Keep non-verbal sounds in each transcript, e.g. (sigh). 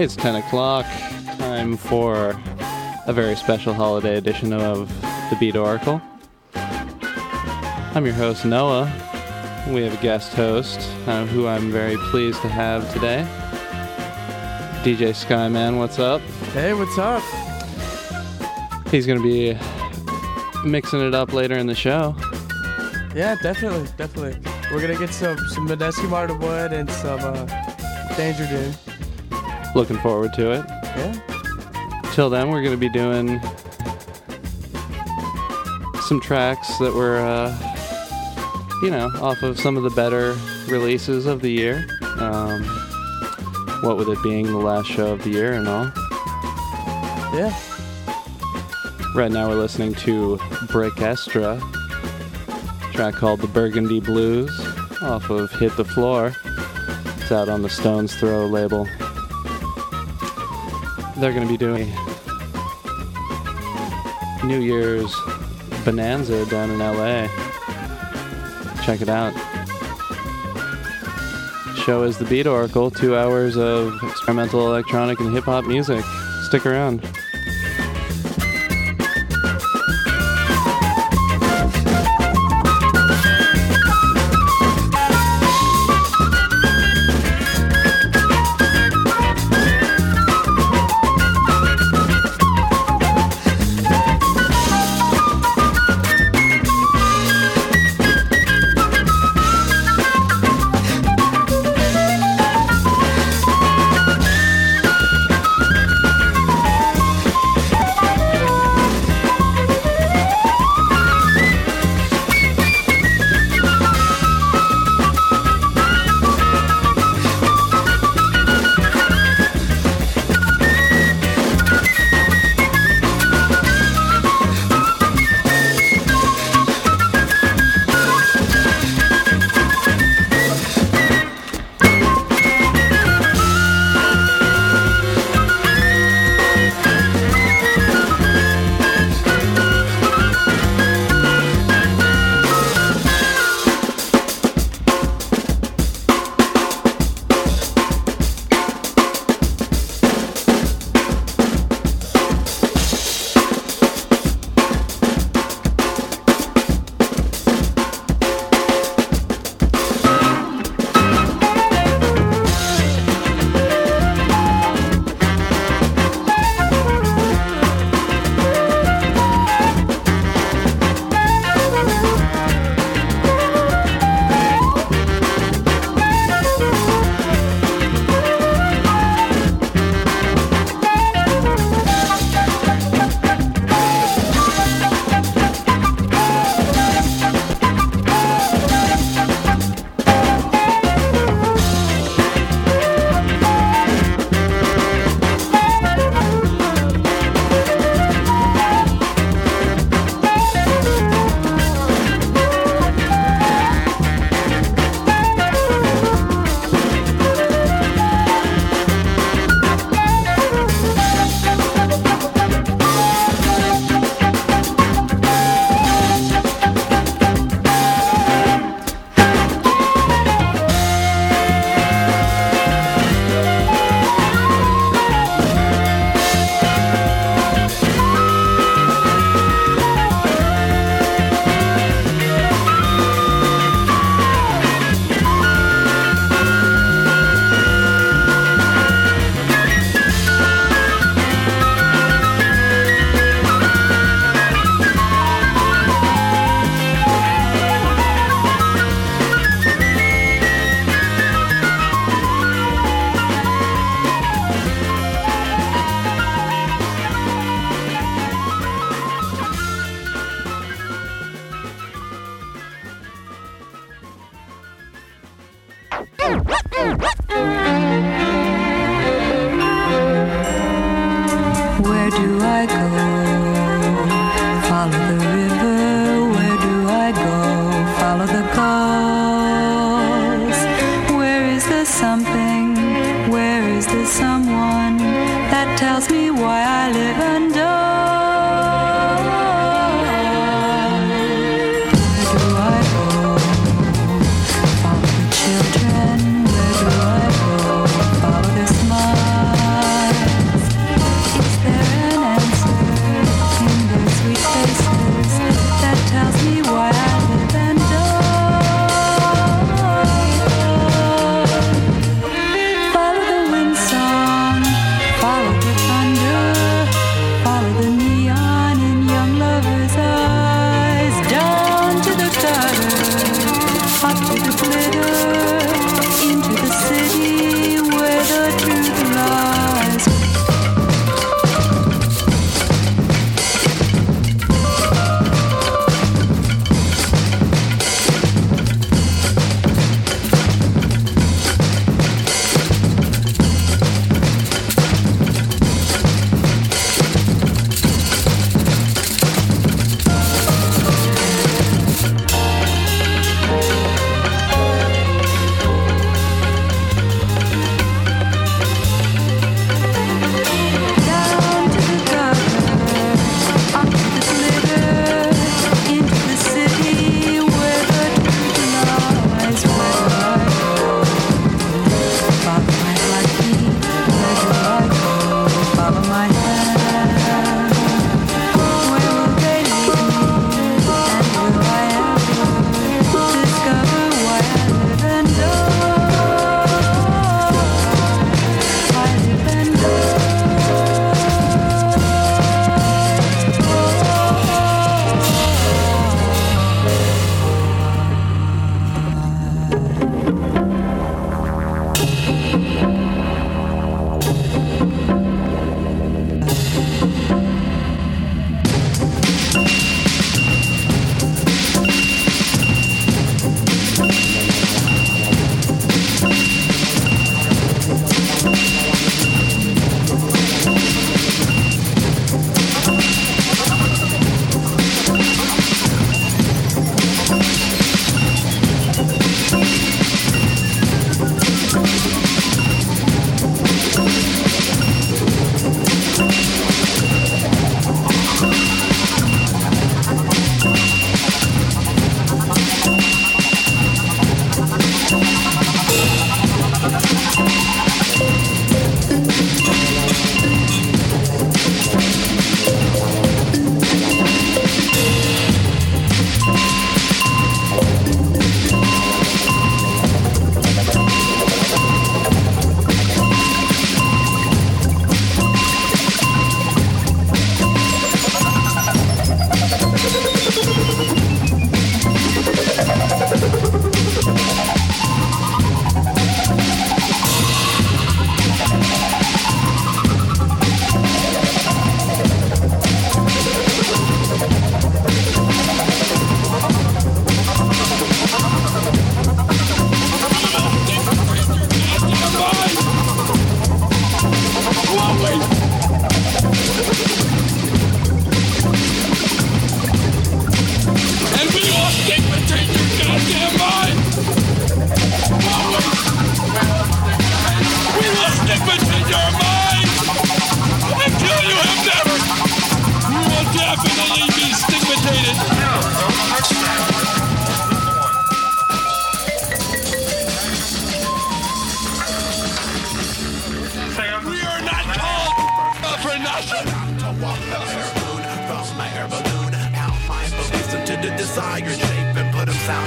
It's 10 o'clock. Time for a very special holiday edition of the Beat Oracle. I'm your host, Noah. We have a guest host uh, who I'm very pleased to have today. DJ Skyman, what's up? Hey, what's up? He's going to be mixing it up later in the show. Yeah, definitely, definitely. We're gonna get some some Medeski Martin Wood and some uh, Danger Doom. Looking forward to it. Yeah, Till then, we're going to be doing some tracks that were, uh, you know, off of some of the better releases of the year. Um, what with it being the last show of the year and all. yeah. Right now, we're listening to Breakestra, track called The Burgundy Blues, off of Hit the Floor. It's out on the Stones Throw label. They're going to be doing New Year's Bonanza down in LA. Check it out. Show is the Beat Oracle, two hours of experimental electronic and hip hop music. Stick around.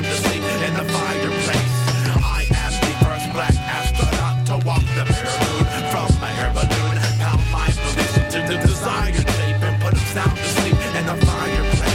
time to sleep in the fireplace. I am the first black astronaut to walk the moon from my hair balloon. Now my position to the desired shape and put him sound to sleep in the fireplace.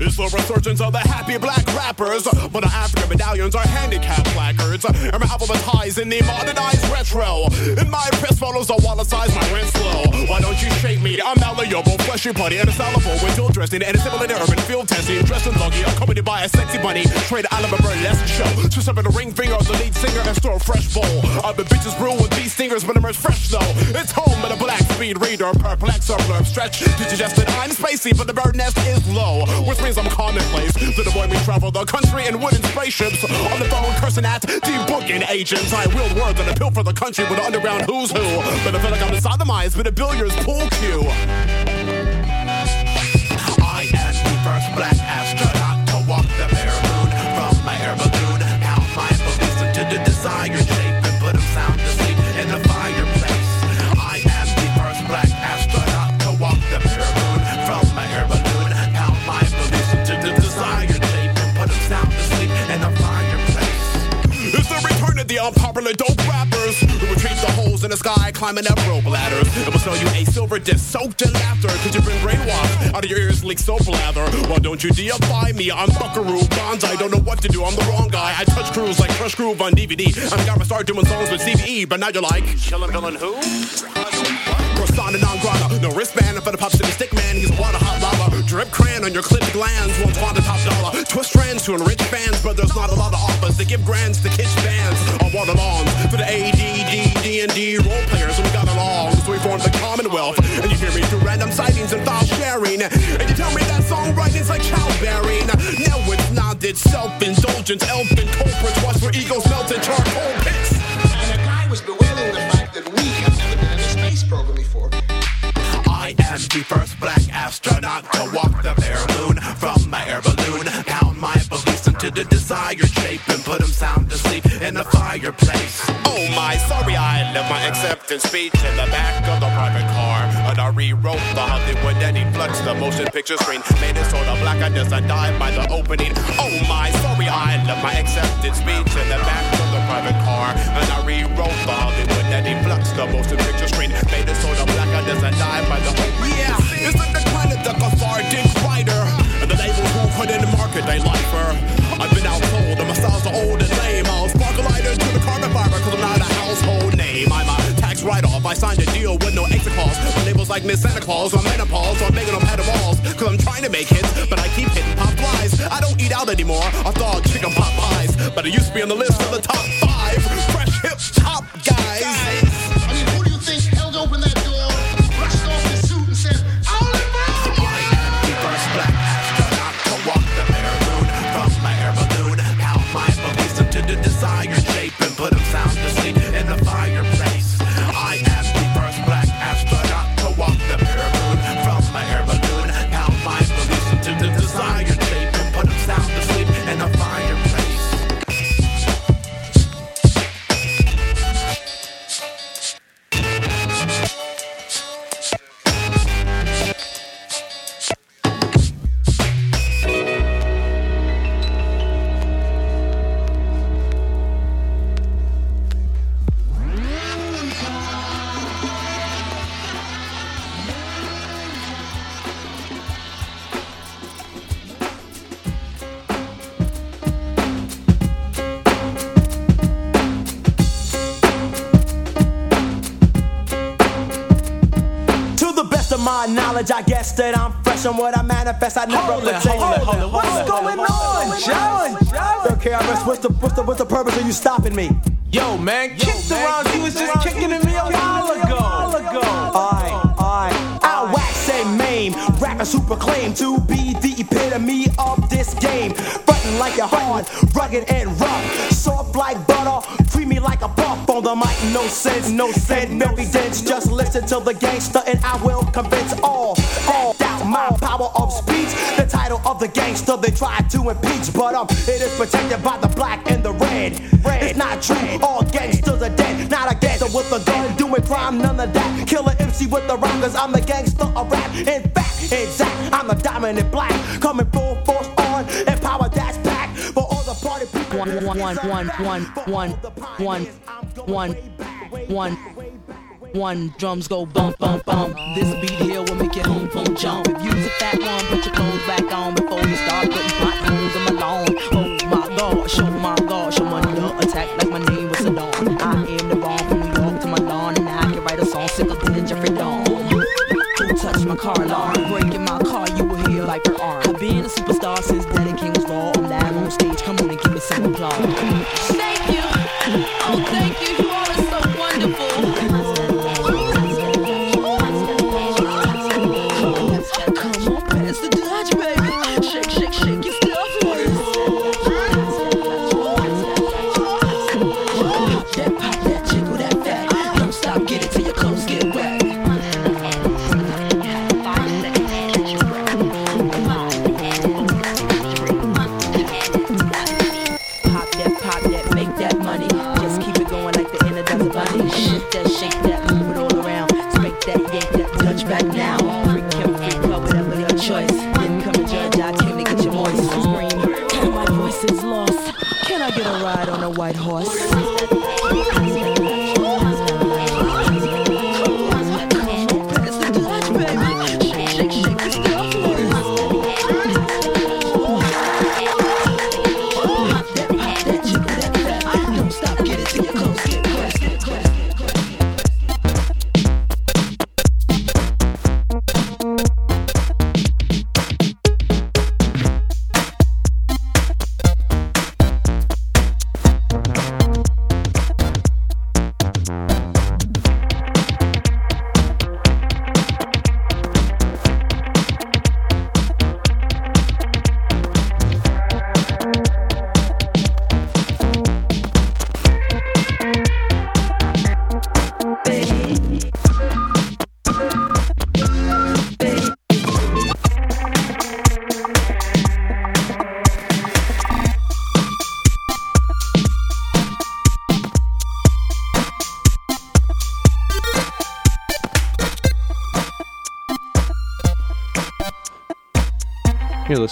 It's the resurgence of the happy black rappers. But the African medallions are handicapped placards. And my alphabet in the modernized retro. In my press follows a wall of size, my rent slow. Why don't you shake me? I'm malleable, fleshy putty, and a salivable with your in and a similar to urban field testing. Dressed in loggy, accompanied by a sexy bunny. Trade out of a burlesque show. Twist up in the ring finger of the lead singer and store a fresh bowl. Other bitches brew with these stingers, but I'm fresh though. It's home in a black speed reader, perplex or blurb stretch. Did you just that I'm spicy, but the bird nest is low, which means I'm commonplace. To the boy, we travel the country in wooden spaceships. On the phone, cursing at the agents. I wield words and appeal for the country with the underground who's who. But I feel like I'm inside the minds, but a billion billiards pool cue. I am the first black astronaut to walk the bare moon from my air balloon. Count my beliefs into the desired shape and put 'em sound asleep in the fireplace. I am the first black astronaut to walk the bare moon from my air balloon. Count my beliefs into the desired shape and put 'em sound asleep in the fireplace. It's the return of the unpopular dope rappers who retreat the holes in the sky, climbing up rope ladders. It will show you a silver disc soaked in laughter. Cause you've been brainwashed out of your ears, leak soap lather. Why don't you deify me? I'm Buckaroo Bonds. I don't know what to do. I'm the wrong guy. I touch crews like Crush Groove on DVD. I'm the guy to start doing songs with CBE, but now you're like, chillin' villain who? Persona non grata, no wristband for the pops to the stick man. He's water hot. Drip crayon on your clipped glands. Won't want the top dollar. Twist strands to enrich fans, but there's not a lot of offers. They give grants to kids bands on water lawns. For the ADD, D&D role players, we got along. So we formed the Commonwealth. And you hear me through random sightings and file sharing. And you tell me that songwriting's like childbearing. Now it's not, it's self-indulgence. Elfin culprits watch where egos melt in charcoal pits. And a guy was bewailing I am the first black astronaut to walk the bare moon from my air balloon. Count my beliefs into the desired shape and put 'em sound asleep in the fireplace. Oh my, sorry I left my acceptance speech in the back of the private car. And I rewrote the Hollywood Eddie Flux, the motion picture screen. Made it sort of black, I just I died by the opening. Oh my, sorry I left my acceptance speech in the back of the private car. And I rewrote the Hollywood Eddie Flux, the motion picture screen. Made it sort of black, I just I died by the opening. Yeah, it's like the decline of the cathartic writer. And the labels who put in the market, they like her. I've been outsold, and my styles are old tax write-off. I signed a deal with no exit clause. My labels like Miss Santa Claus or menopause, I'm making them head of walls. Cause I'm trying to make hits, but I keep hitting pop flies. I don't eat out anymore. I thought chicken pot pies, but it used to be on the list of the top that I'm fresh on what I manifest. I never Hold it, hold it, hold it, What's hold going hold on, it. John? Sir KRS, what's the, what's the, what's the purpose of you stopping me? Yo, man, kick the rounds. You was just kicking at me a while ago. Alright, alright. I'll wax and maim. Rappers who proclaim to be the epitome of this game. Frontin' like you're hard, rugged and rough. Soft like butter, creamy like a on the mic. No sense, no sense, no sense. Just listen to the gangster and I will convince all. All doubt my power of speech. The title of the gangster they tried to impeach, but um, it is protected by the black and the red. It's not true, all gangsters are dead. Not a gangster with a gun doing crime, none of that. Killer MC with the cause I'm the gangster of rap. In fact, exact, I'm the dominant black. Coming One, one, one, one, one, one, one, one, one. One drums go bump, bump, bump. This beat here will make your home phone jump. If you's a fat one, put your clothes back on before you start putting potholes in my lawn. Oh my gosh, oh my gosh, I'm under attack like my name was Saddam. I am the bomb from New York to my lawn, and I can write a song sicker than Jeffrey Dawn. Who touched my car alarm. Breaking my car, you will hear like her arm.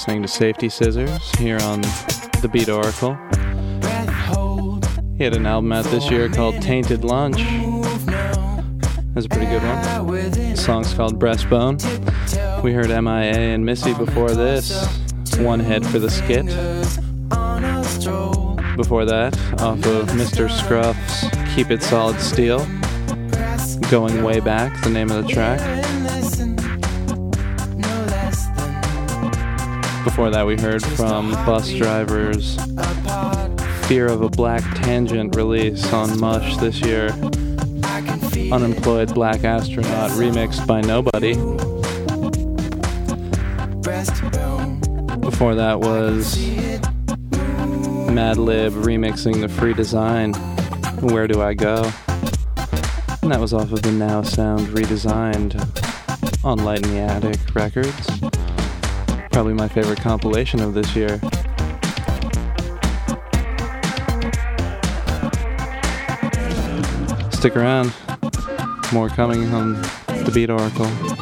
Listening to Safety Scissors here on The Beat Oracle. He had an album out this year called Tainted Lunch. That's a pretty good one. The song's called Breastbone. We heard MIA and Missy before this. One Head for the Skit. Before that, off of Mr. Scruff's Keep It Solid Steel. Going Way Back, the name of the track. Before that, we heard from Busdriver's Fear of a Black Tangent release on Mush this year. Unemployed Black Astronaut remixed by Nobody. Before that was Madlib remixing the free design Where Do I Go? And that was off of the Now Sound redesigned on Light in the Attic Records. Probably my favorite compilation of this year. Stick around. More coming on the Beat Oracle.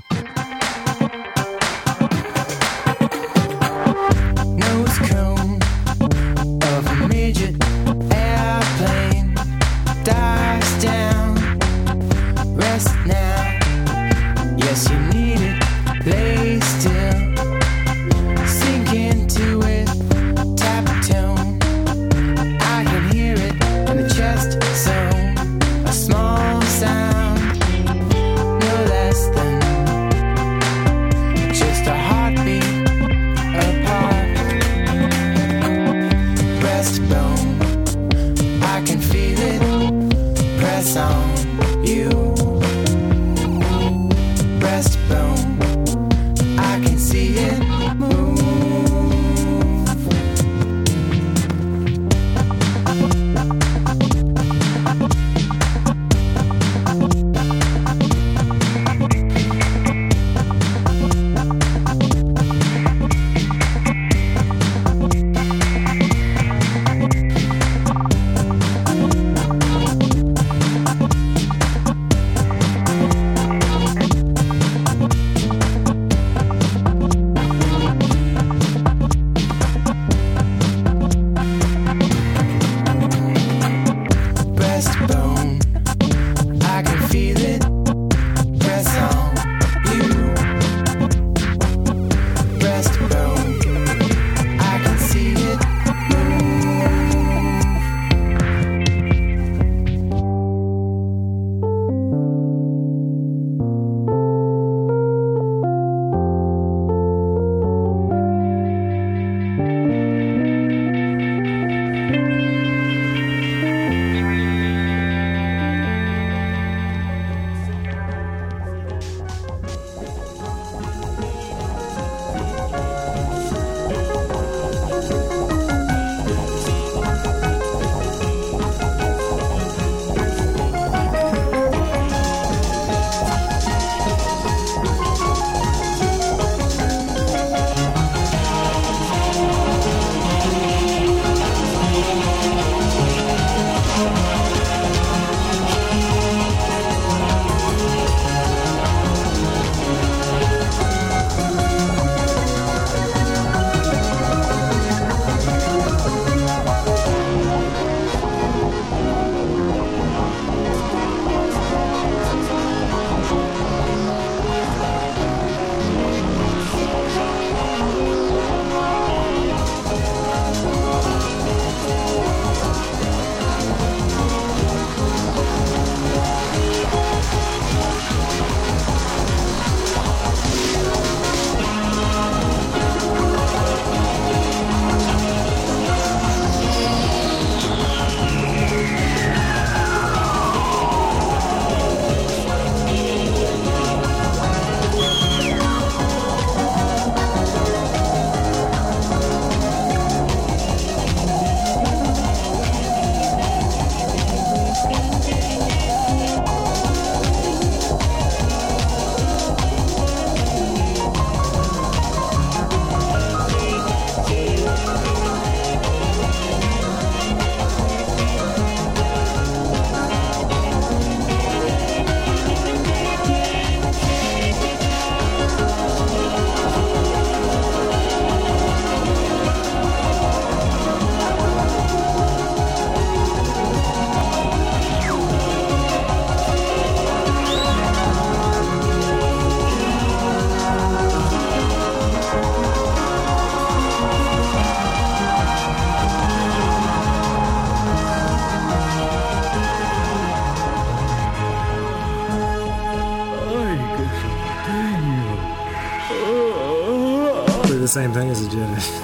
Same thing as a Jedi.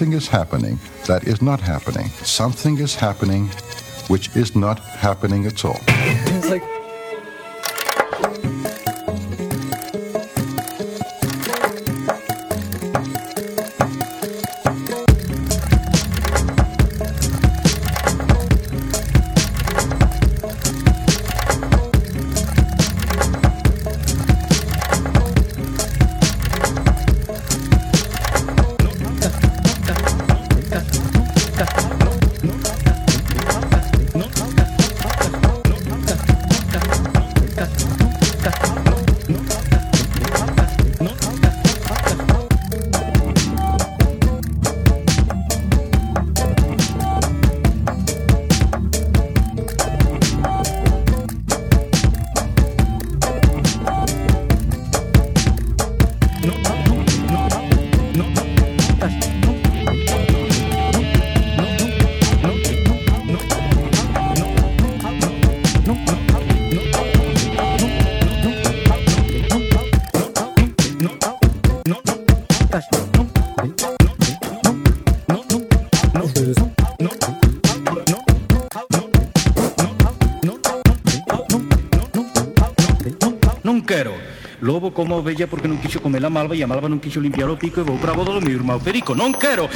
Something is happening that is not happening. Something is happening which is not happening at all. logo como a ovella porque non quixo comer a malva e a malva non quixo limpiar o pico e vou para do meu irmão Perico. Non quero!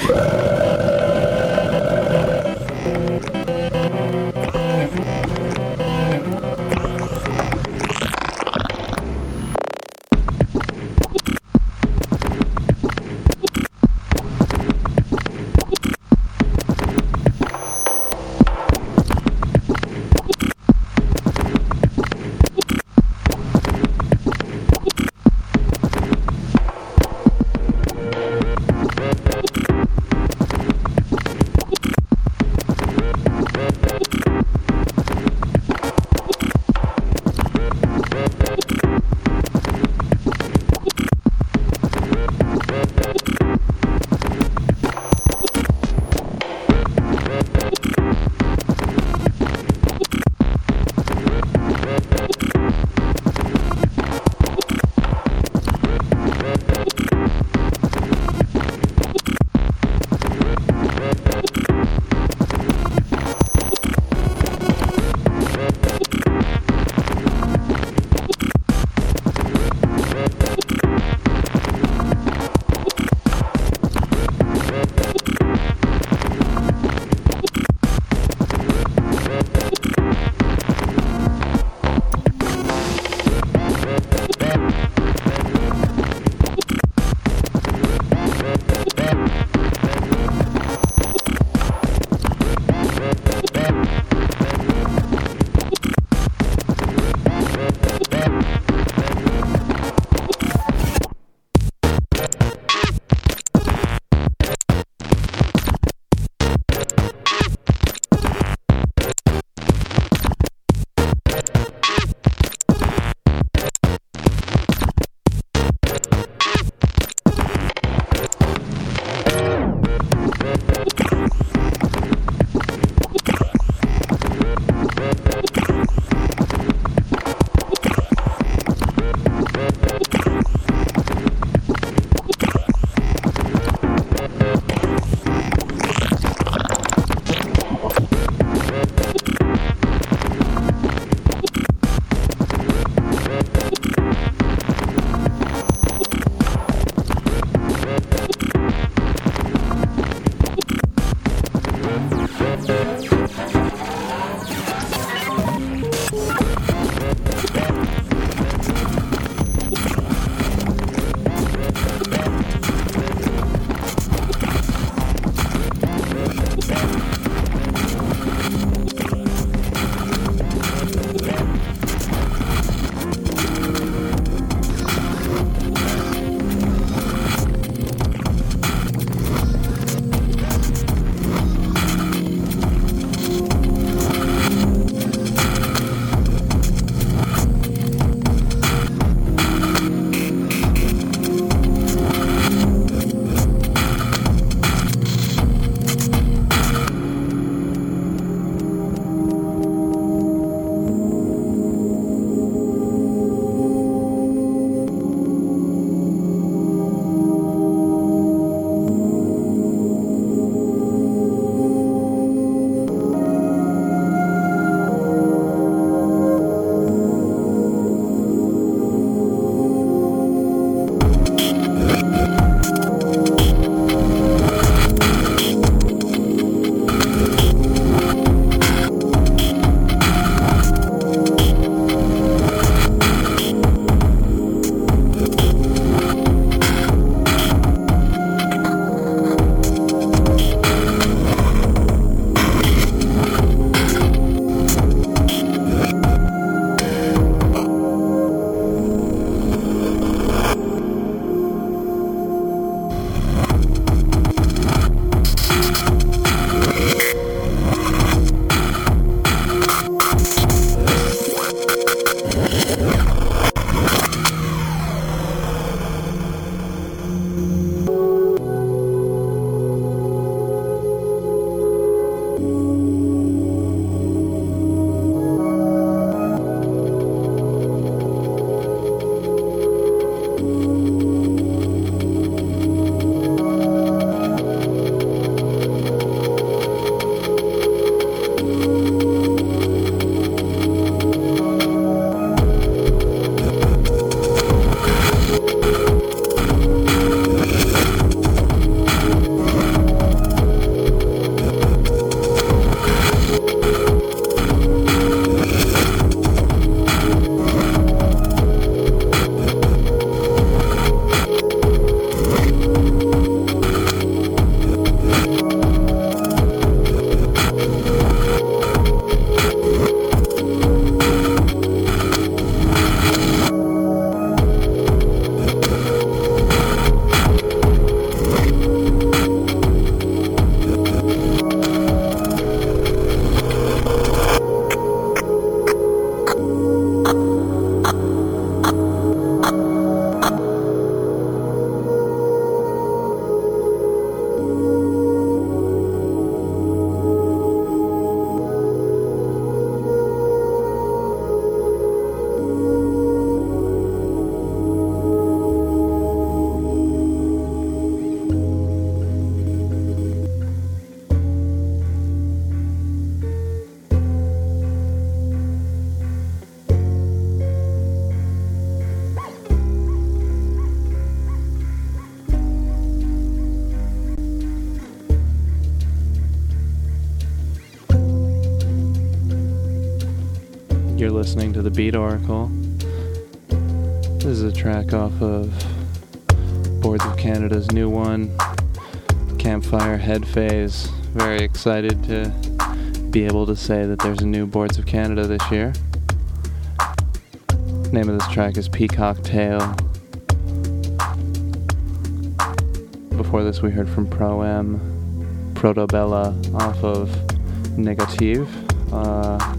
You're listening to the Beat Oracle. This is a track off of Boards of Canada's new one, Campfire Headphase. Very excited to be able to say that there's a new Boards of Canada this year. Name of this track is Peacock Tail. Before this, we heard from Proem, Protobella off of Negative, uh,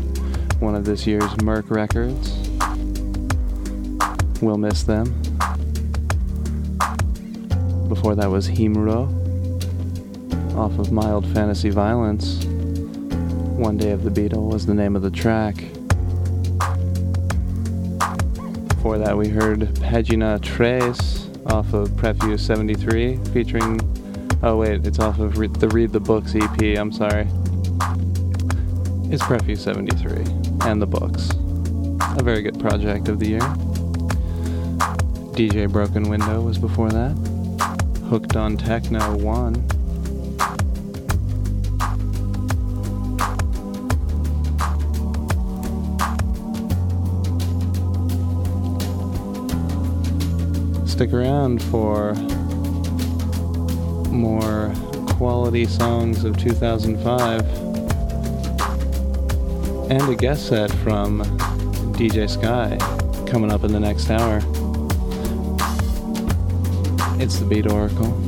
one of this year's Merck records. We'll miss them. Before that was Himuro off of Mild Fantasy Violence. One Day of the Beetle was the name of the track. Before that, we heard Pagina Trece off of Prefuse 73 featuring. Oh, wait, it's off of Re- the Read the Books EP. I'm sorry. It's Prefuse 73 and the books. A very good project of the year. DJ Brokenwindow was before that. Hooked on Techno 1. Stick around for more quality songs of 2005 and a guest set from DJ Skye coming up in the next hour. It's the Beat Oracle.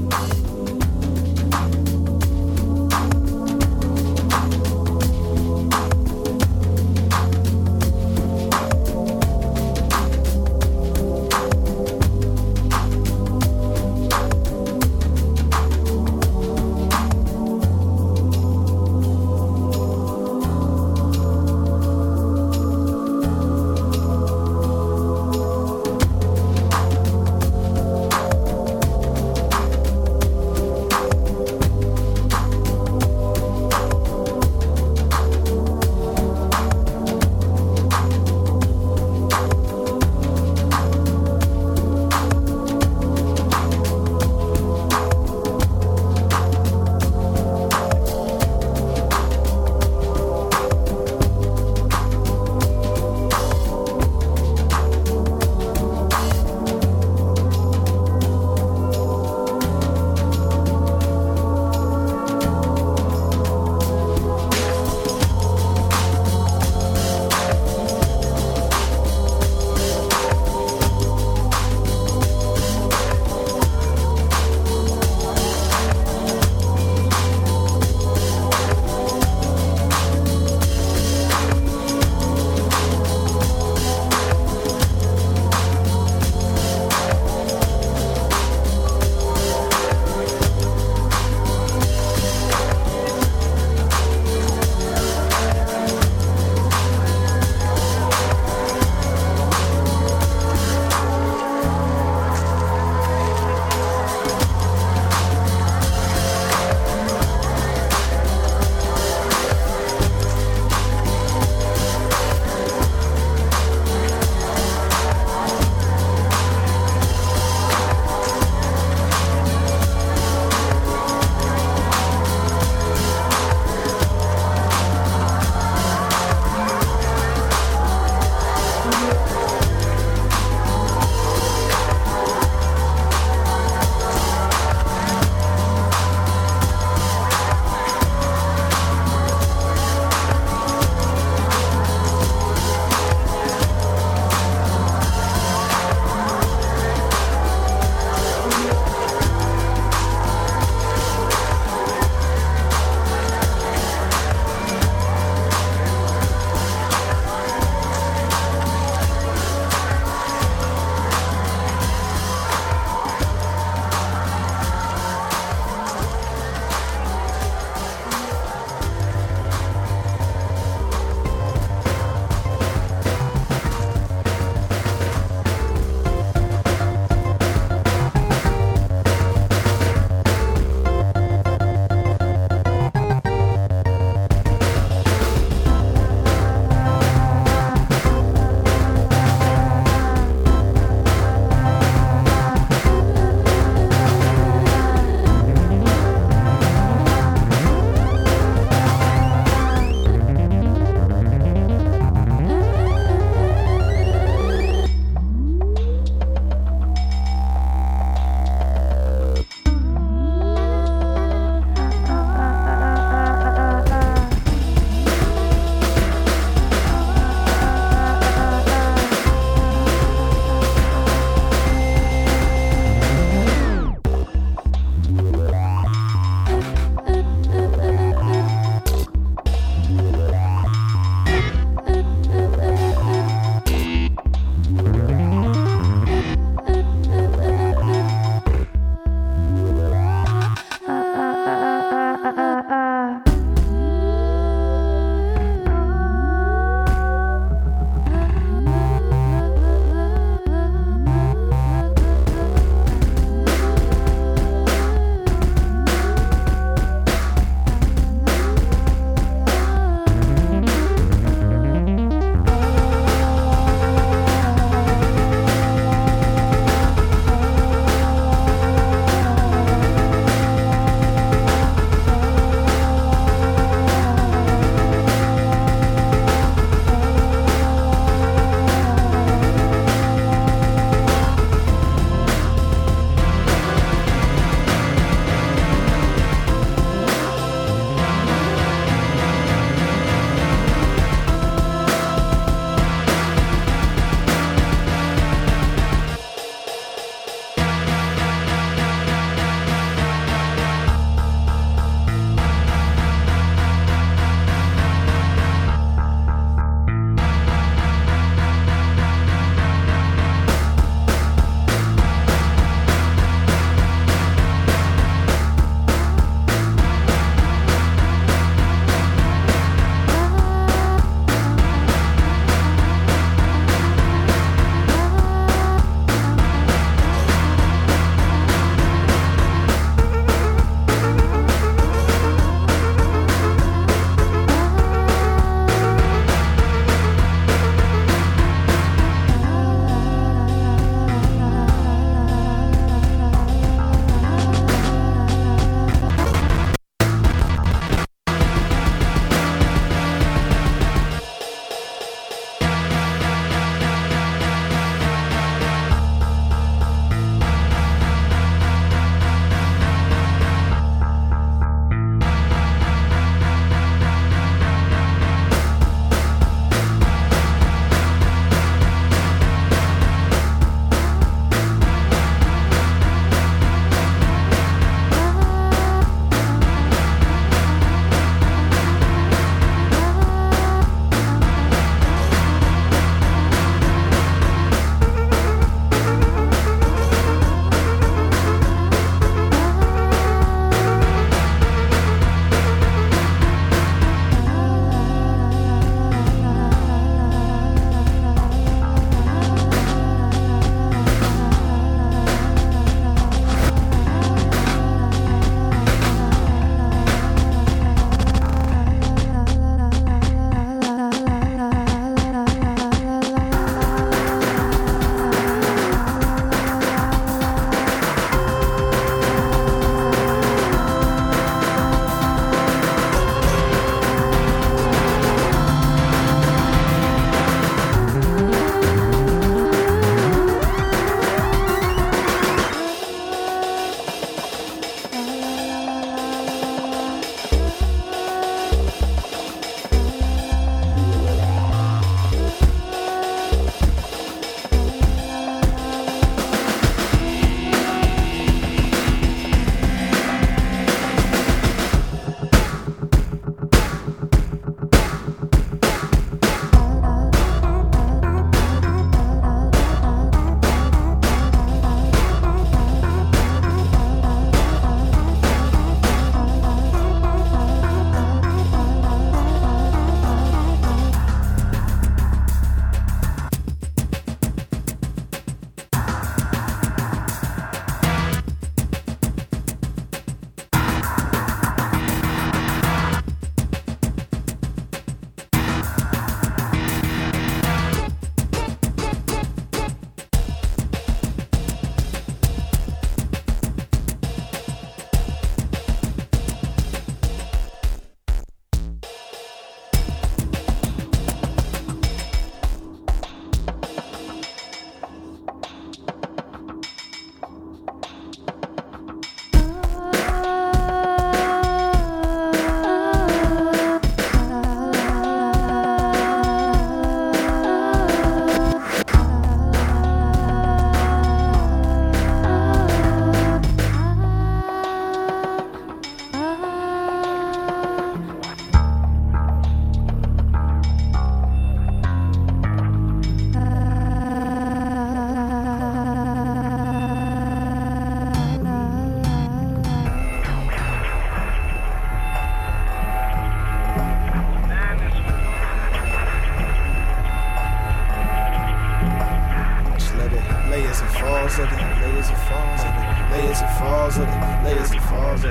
Falls, let it lay as it falls,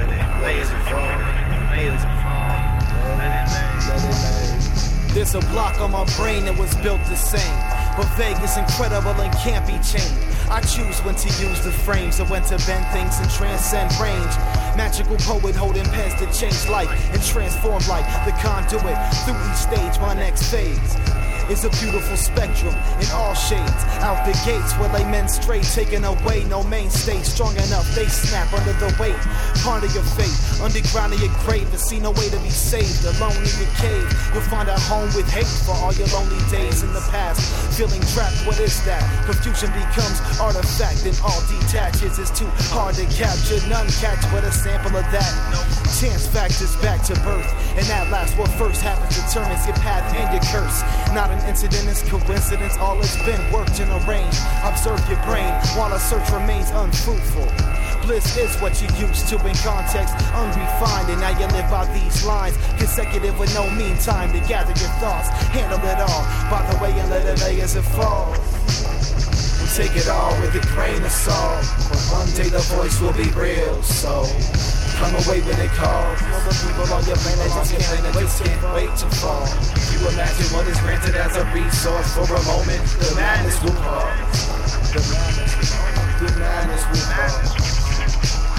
as it falls, let it lay, let it lay. There's a block on my brain that was built the same. But vague is incredible and can't be chained. I choose when to use the frames and when to bend things and transcend range. Magical poet holding pens to change life and transform life. The conduit through each stage, my next phase. Is a beautiful spectrum in all shades. Out the gates where lay men straight, taken away, no mainstay. Strong enough, they snap under the weight. Part of your fate, underground of your grave, and see no way to be saved. Alone in your cave, you'll find a home with hate for all your lonely days in the past. Feeling trapped, what is that? Confusion becomes artifact, and all detaches. It's too hard to capture, none catch but a sample of that. Chance factors back to birth, and at last, what first happens determines your path and your curse. Not an incident, it's coincidence. All it's been worked in and arranged. Observe your brain while a search remains unfruitful. Bliss is what you used to in context, unrefined, and now you live by these lines, consecutive with no mean time to gather your thoughts. Handle it all by the way and let it lay as it falls. We take it all with a grain of salt, but one day the voice will be real. So come away when it calls. All the people on your planet just can't wait, can't wait to fall. You imagine what is granted as a resource for a moment. The madness will pause. The madness, the madness will pause.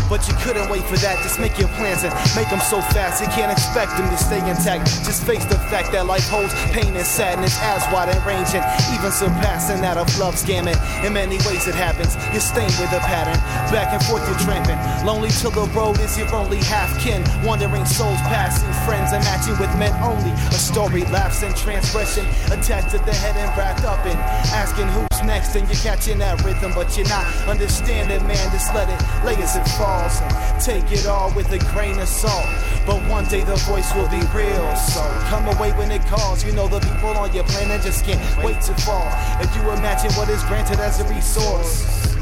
But you couldn't wait for that. Just make your plans and make them so fast. You can't expect them to stay intact. Just face the fact that life holds pain and sadness as wide and ranging, even surpassing that of love's gamut. In many ways it happens. You're stained with a pattern. Back and forth you're tramping. Lonely till the road is your only half kin. Wandering souls passing friends and matching with men only. A story lapse in transgression. Attached at the head and wrapped up in asking who's next. And you're catching that rhythm, but you're not understanding, man. Just let it lay as it falls and take it all with a grain of salt. But one day the voice will be real, so come away when it calls. You know the people on your planet just can't wait to fall. If you imagine what is granted as a resource,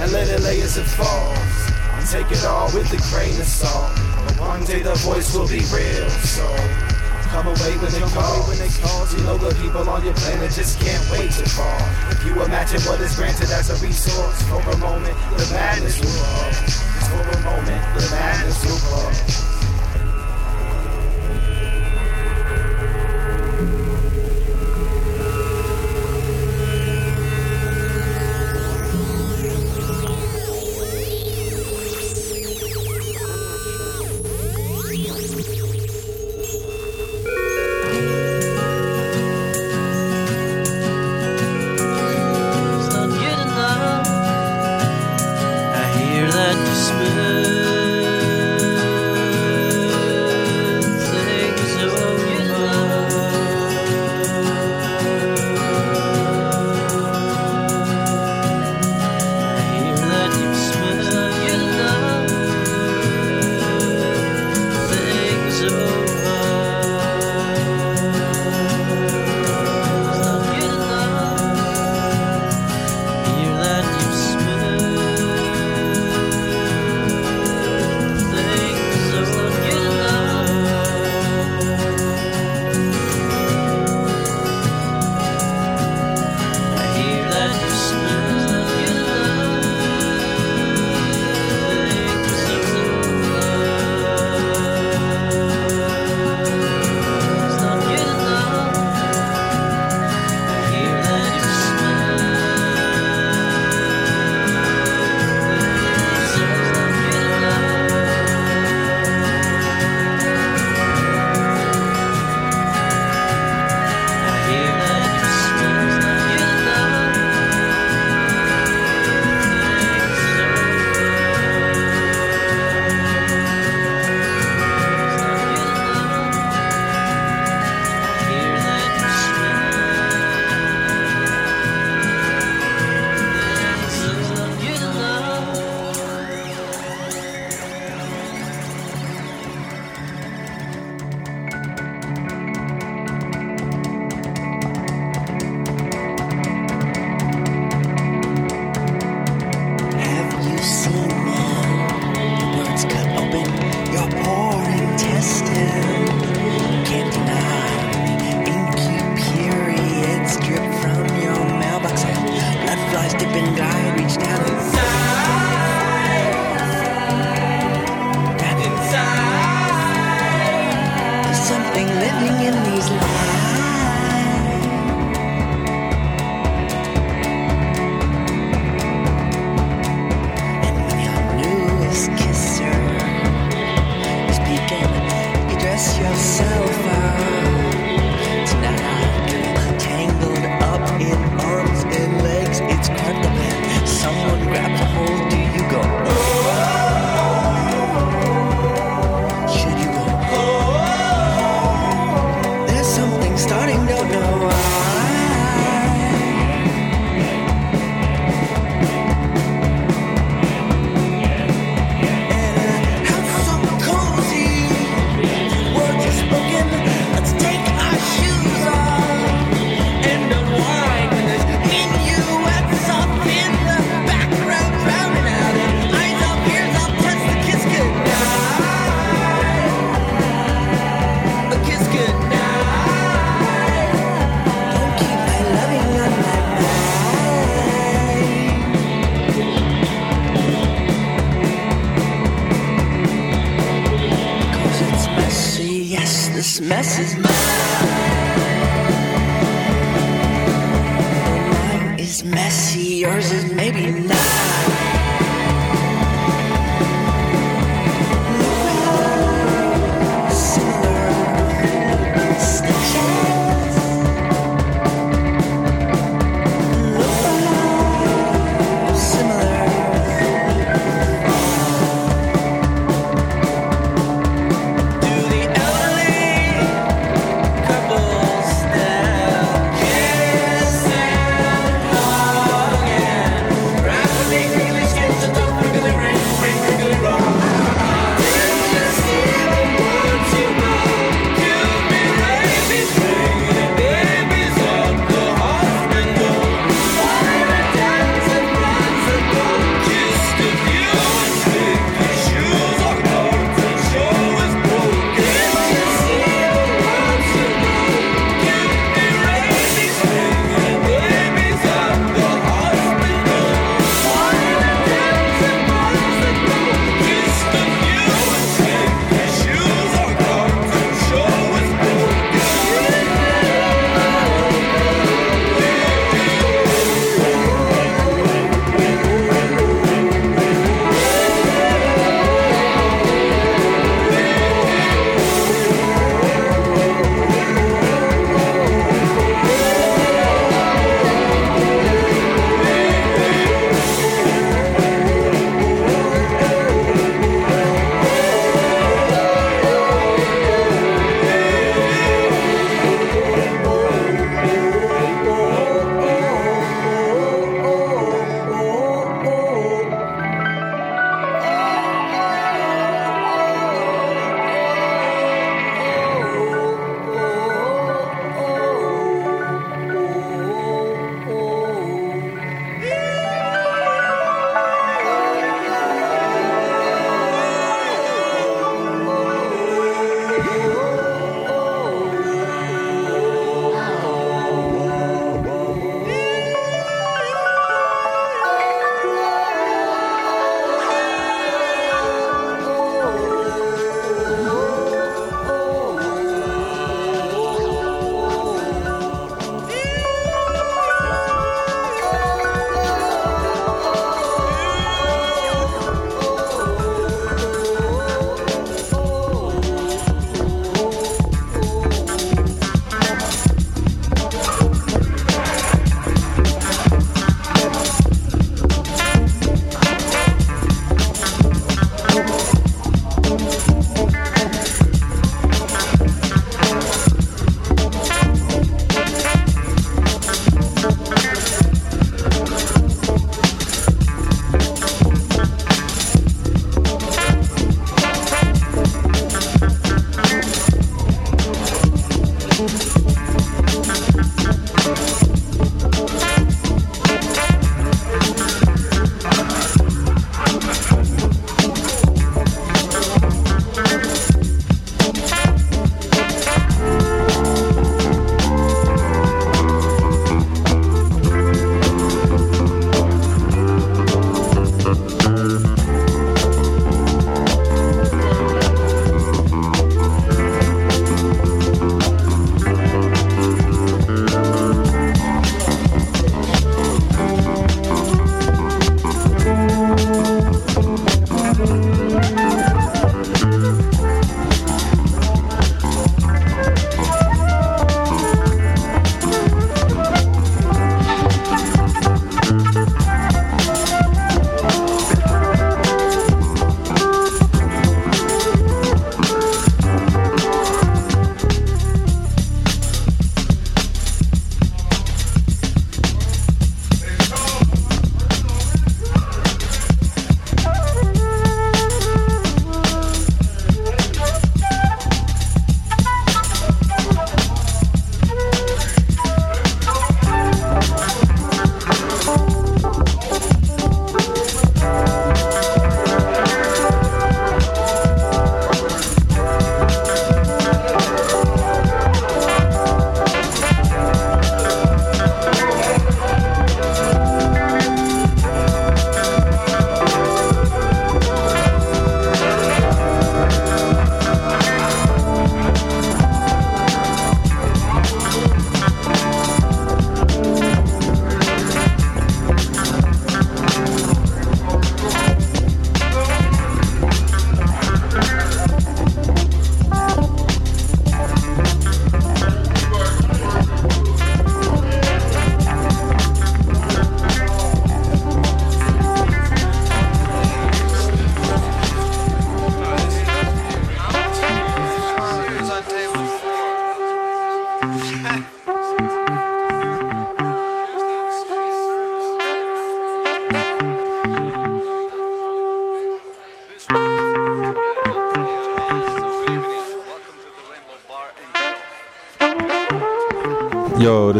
and let it lay as it falls, and take it all with a grain of salt. But one day the voice will be real, so. Come away when it call, When it calls, you know the people on your planet just can't wait to fall. If you imagine what is granted as a resource, for a moment the madness will pause. For a moment the madness will pause. This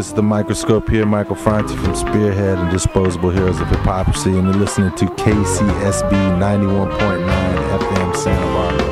this is the microscope here, Michael Franti from Spearhead and Disposable Heroes of Hiphoprisy, and you're listening to KCSB 91.9 FM Santa Barbara.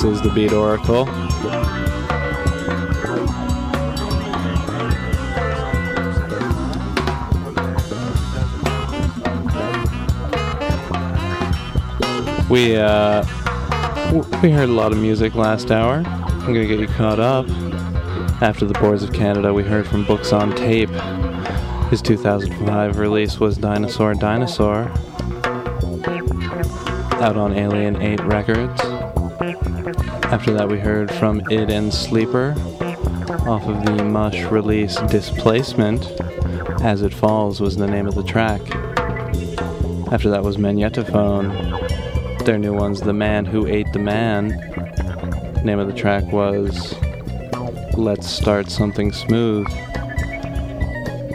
This is the Beat Oracle. We uh, we heard a lot of music last hour. I'm gonna get you caught up. After the Boards of Canada, we heard from Books on Tape. His 2005 release was Dinosaur Dinosaur, out on Alien 8 Records. After that, we heard from Id and Sleeper off of the Mush release Displacement. As It Falls was the name of the track. After that was Magnetophone. Their new one's The Man Who Ate the Man. Name of the track was Let's Start Something Smooth.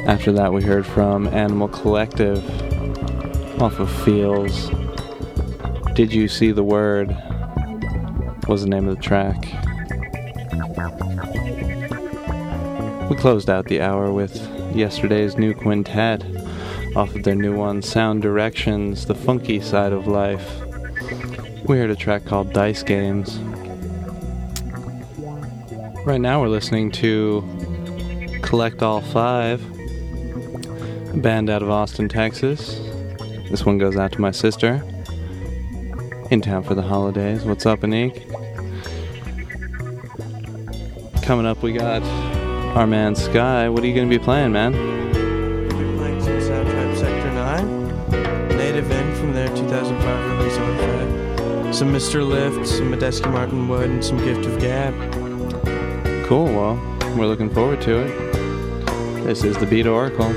After that, we heard from Animal Collective off of Feels. Did You See the Word? Was the name of the track. We closed out the hour with yesterday's new quintet off of their new one, Sound Directions, The Funky Side of Life. We heard a track called Dice Games. Right now we're listening to Collect All Five, a band out of Austin, Texas. This one goes out to my sister. In town for the holidays. What's up, Anik? Coming up, we got our man Skye. What are you going to be playing, man? We're playing some Sound Tribe Sector 9. Native In from their 2005 release Artifact. Some Mr. Lif, some Medeski Martin Wood, and some Gift of Gab. Cool, well, we're looking forward to it. This is the Beat Oracle.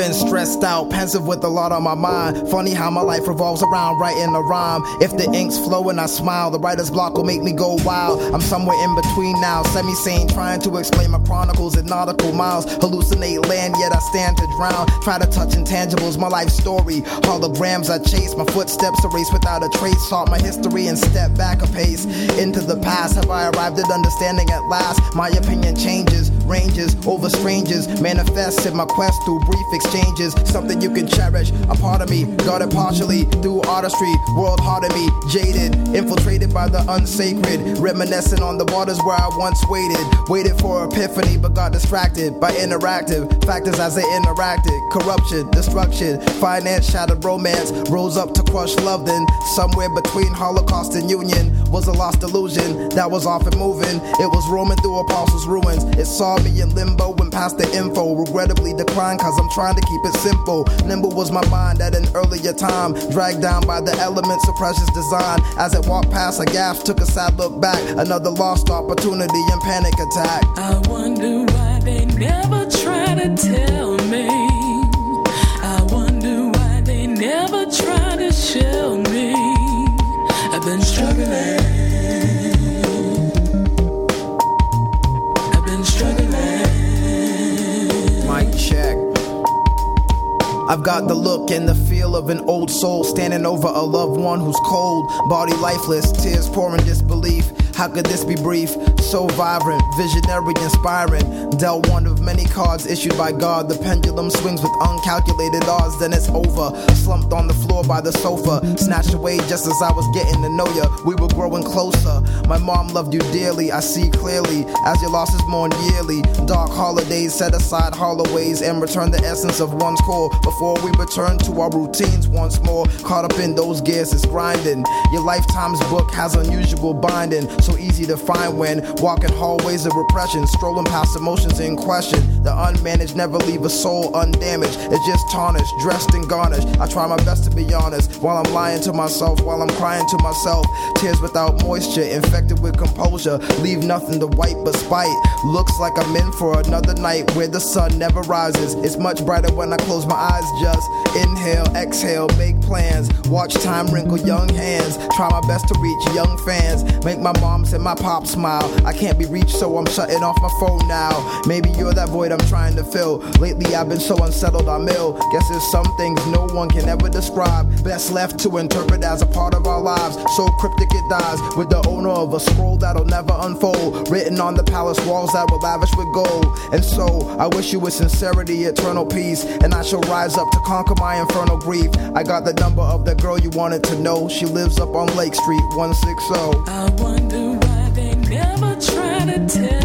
Been stressed out, pensive with a lot on my mind. Funny how my life revolves around writing a rhyme. If the ink's flowing, I smile. The writer's block will make me go wild. I'm somewhere in between now, semi sane, trying to explain my chronicles in nautical miles. Hallucinate land, yet I stand to drown. Try to touch intangibles, my life story. Holograms I chase, my footsteps erase without a trace. Sought my history and step back a pace. Into the past, have I arrived at understanding at last? My opinion changes, ranges over strangers. Manifests in my quest through brief exchanges. Something you can cherish. A part of me, guarded partially through artistry. World heart of me, jaded, infiltrated by the unsacred. Reminiscing on the waters where I once waited. Waited for epiphany, but got distracted by interactive factors as they interacted. Corruption, destruction, finance, shattered romance. Rose up to crush love, then somewhere between Holocaust and Union was a lost illusion that was often moving. It was roaming through apostles' ruins. It saw me in limbo when past the info. Regrettably declined, cause I'm trying to keep it simple. Nimble was my mind at an earlier time, dragged down by the elements of precious design. As it walked past, I gasped, took a sad look back. Another lost opportunity and panic attack. I wonder why they never try to tell me. I wonder why they never try to show me. I've been struggling. I've got the look and the feel of an old soul standing over a loved one who's cold, body lifeless, tears pouring disbelief. How could this be brief? So vibrant, visionary, inspiring. Dealt one of many cards issued by God. The pendulum swings with uncalculated odds, then it's over. Slumped on the floor by the sofa, snatched away just as I was getting to know ya. We were growing closer. My mom loved you dearly, I see clearly. As your losses mourn yearly, dark holidays set aside hollow ways and return the essence of one's core before we return to our routines once more. Caught up in those gears, it's grinding. Your lifetime's book has unusual binding, so easy to find when walking hallways of repression, strolling past emotions in question. The unmanaged never leave a soul undamaged. It's just tarnished, dressed and garnished. I try my best to be honest while I'm lying to myself, while I'm crying to myself. Tears without moisture, infected with composure. Leave nothing to wipe but spite. Looks like I'm in for another night where the sun never rises. It's much brighter when I close my eyes. Just inhale, exhale, make plans. Watch time wrinkle young hands. Try my best to reach young fans. Make my moms and my pop smile. I can't be reached, so I'm shutting off my phone now. Maybe you're that void I'm trying to fill. Lately I've been so unsettled, I'm ill. Guess there's some things no one can ever describe. Best left to interpret as a part of our lives. So cryptic it dies with the owner of a scroll that'll never unfold. Written on the palace walls that were lavish with gold. And so I wish you with sincerity, eternal peace. And I shall rise up to conquer my infernal grief. I got the number of the girl you wanted to know. She lives up on Lake Street, 160. I wonder why they never try to tell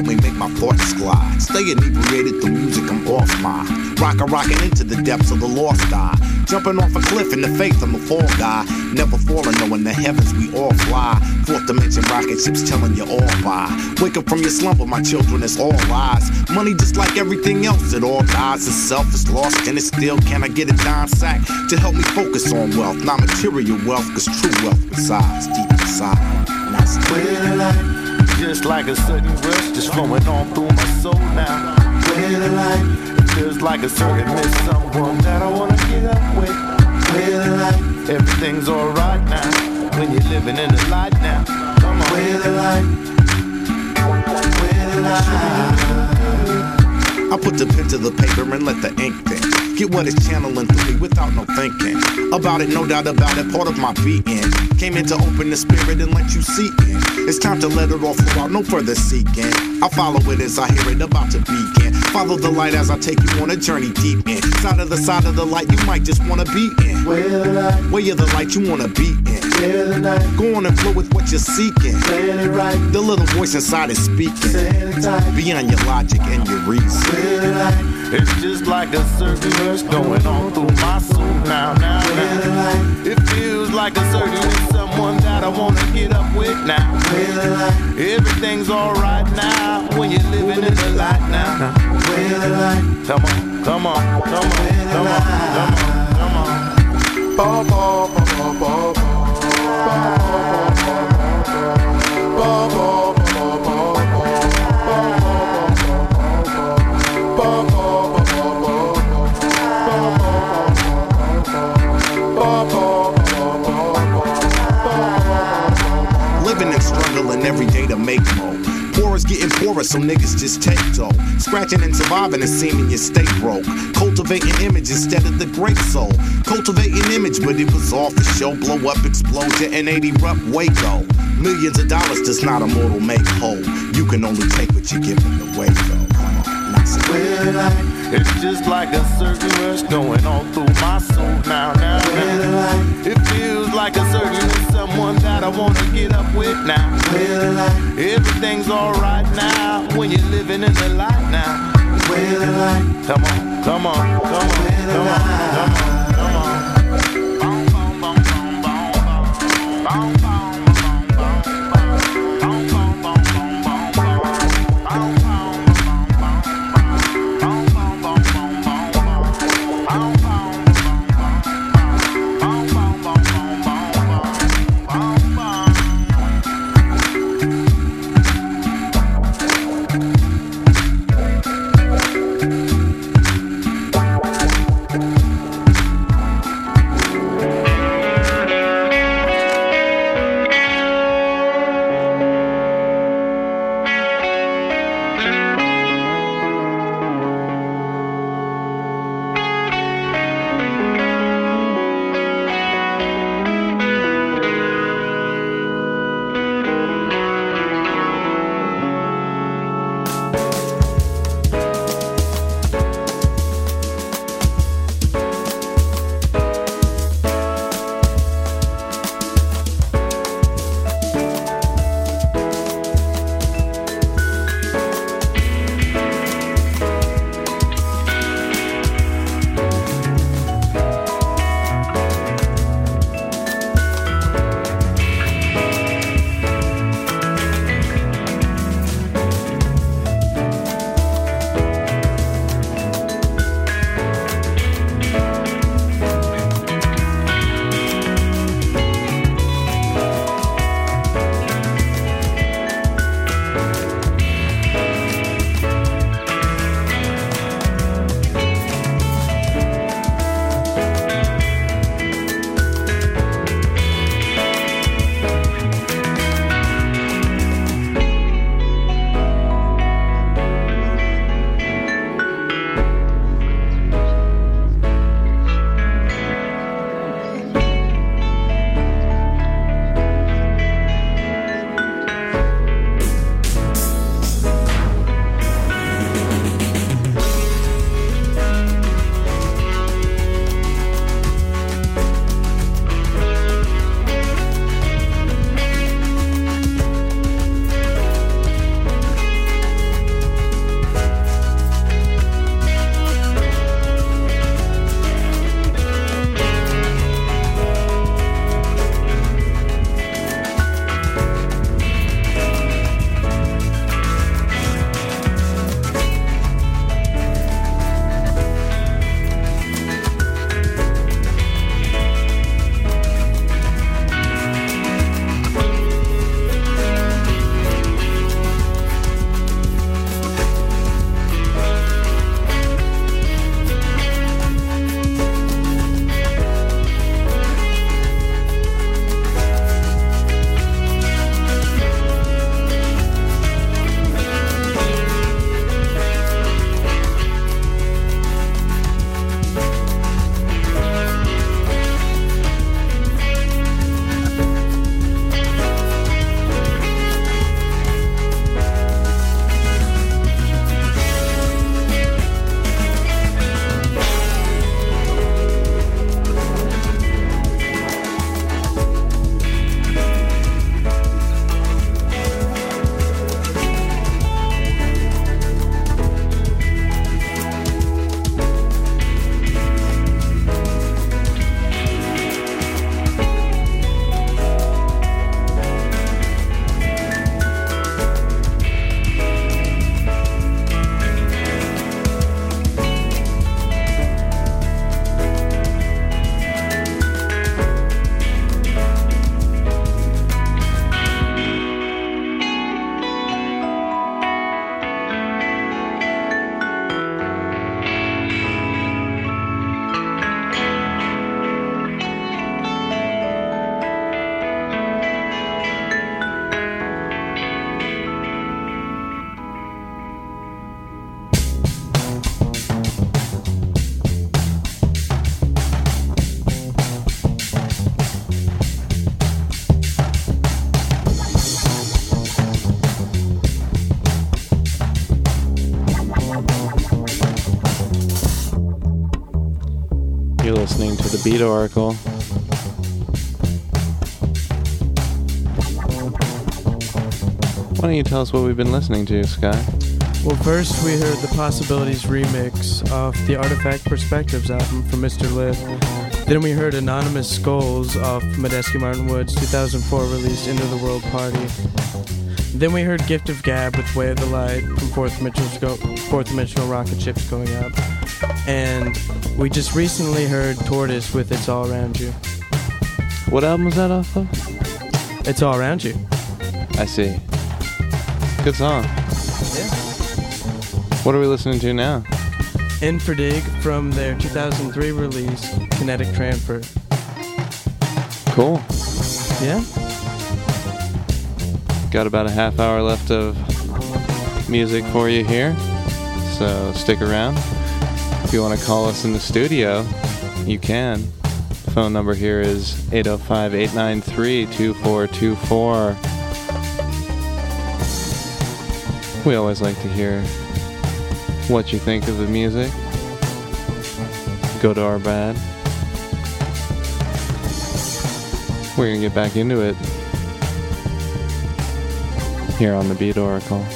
help me make my thoughts glide. Stay inebriated through music, I'm off my. Rockin' rockin' into the depths of the lost eye. Jumping off a cliff in the faith, I'm a fall guy. Never falling, knowing the heavens we all fly. Fourth dimension rocket ships telling you all bye. Wake up from your slumber, my children, it's all lies. Money just like everything else, it all dies. Itself is lost and it still. Can I get a dime sack to help me focus on wealth? Not material wealth, cause true wealth resides deep inside. Where the light, just like a sudden rush just flowing on through my soul now. Where the light, feels like a certain miss someone that I wanna get up with. Where the light, everything's alright now. When you're living in the light now. Come on. Where the light, where the light. I put the pen to the paper and let the ink think. Get what is channeling through me without no thinking. About it, no doubt about it, part of my being. Came in to open the spirit and let you see. It's time to let it all flow out, no further seeking. I follow it as I hear it about to begin. Follow the light as I take you on a journey deep in. Side of the side of the light you might just wanna be in. Where the light, Where you the light you wanna be in. where the night, Go on and flow with what you're seeking. let it right, The little voice inside is speaking. say it tight. Beyond your logic and your reason. Where the light, it's just like a certain rush going on through my soul now, now, now. It feels like a certain with someone that I wanna get up with now. Everything's alright now when you're living in the light now. Come on, come on, come on, come on, come on, come on. Ba, ba, ba, ba, ba, ba. Ba, ba, ba, ba, getting poorer, so niggas just take dough. Scratching and surviving and seeming you stay broke. Cultivating image instead of the great soul. Cultivating image, but it was all for show. Blow up, explosion, and 80 erupt Waco. Millions of dollars does not a mortal make whole. You can only take what you're giving away, though. It's just like a certain going all through my soul now, now, now. It feels like a certain with someone that I wanna get up with now. Where the light, everything's alright now when you're living in the light now. Where the light, come on, come on, come on, come on, come on, come on. Beat Oracle. Why don't you tell us what we've been listening to, Skye? Well, first we heard the Possibilities remix off the Artifact Perspectives album from Mr. Lif. Then we heard Anonymous Skulls off Medeski Martin Wood's 2004 release End of the World Party. Then we heard Gift of Gab with Way of the Light from Fourth Dimensional, Fourth Dimensional Rocket Ships Going Up. And we just recently heard Tortoise with It's All Around You. What album was that off of? It's All Around You. I see. Good song. Yeah. What are we listening to now? Inferdig from their 2003 release Kinetic Transfer. Cool. Yeah? Got about a half hour left of music for you here, so stick around. If you want to call us in the studio, you can. Phone number here is 805 893 2424. We always like to hear what you think of the music. Good or bad. We're going to get back into it here on the Beat Oracle.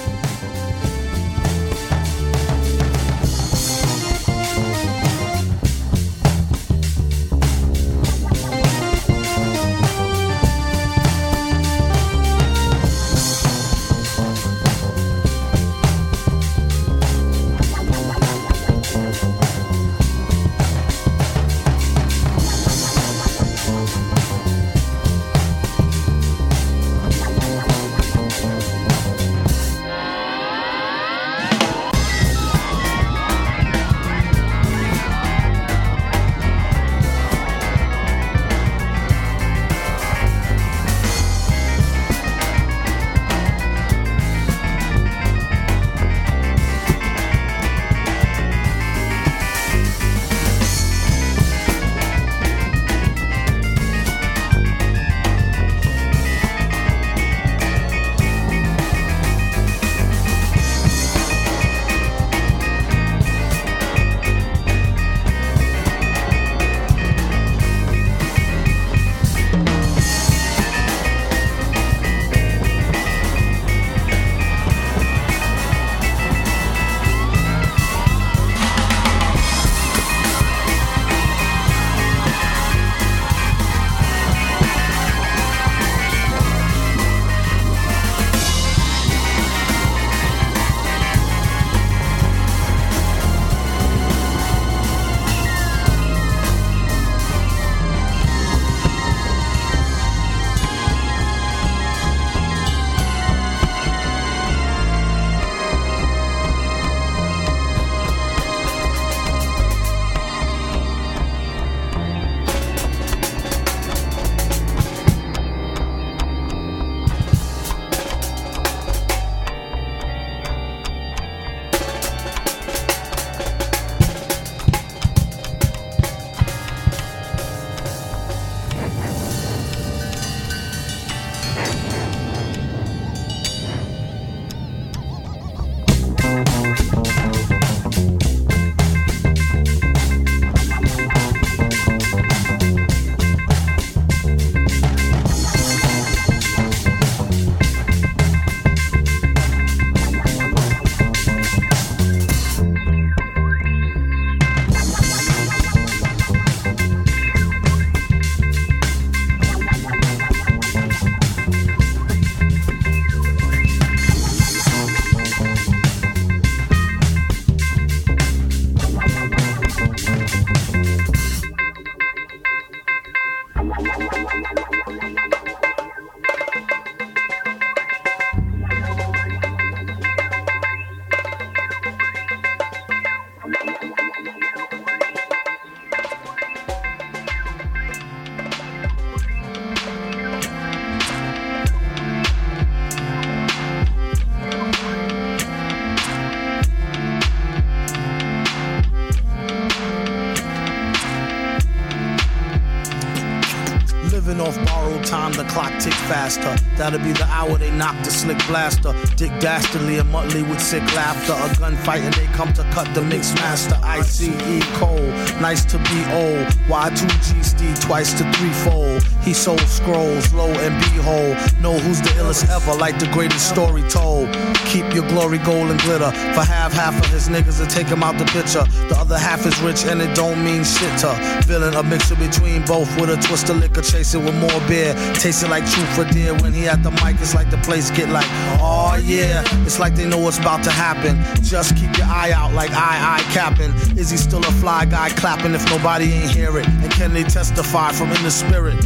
Faster. That'll be the hour they knock the slick blaster. Dick Dastardly and Muttley with sick laughter. A gunfight and they come to cut the mix master. ICE Cole, nice to be old. Y2G Steve twice to threefold. He sold scrolls, low and behold. Know who's the illest ever, like the greatest story told. Keep your glory, gold and glitter. For half, half of his niggas to take him out the picture. The other half is rich and it don't mean shit to. Feeling a mixture between both with a twist of liquor, chasing with more beer. Tasting like truth for dear. When he at the mic, it's like the place get like, oh yeah. It's like they know what's about to happen. Just keep your eye out like I, I capping. Is he still a fly guy clapping if nobody ain't hear it? And can they testify from in the spirit?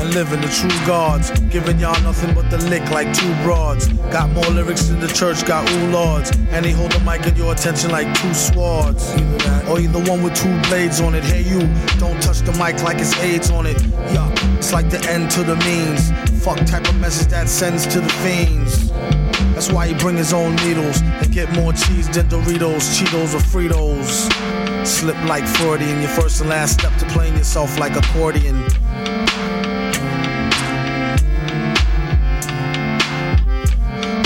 and living the true gods. Giving y'all nothing but the lick like two broads. Got more lyrics than the church got ooh lords. And they hold the mic in your attention like two swords. Either you the one with two blades on it. Hey you, don't touch the mic like it's AIDS on it. Yeah, it's like the end to the means. Fuck type of message that sends to the fiends. That's why he bring his own needles and get more cheese than Doritos, Cheetos, or Fritos. Slip like Freudian, your first and last step to playing yourself like accordion.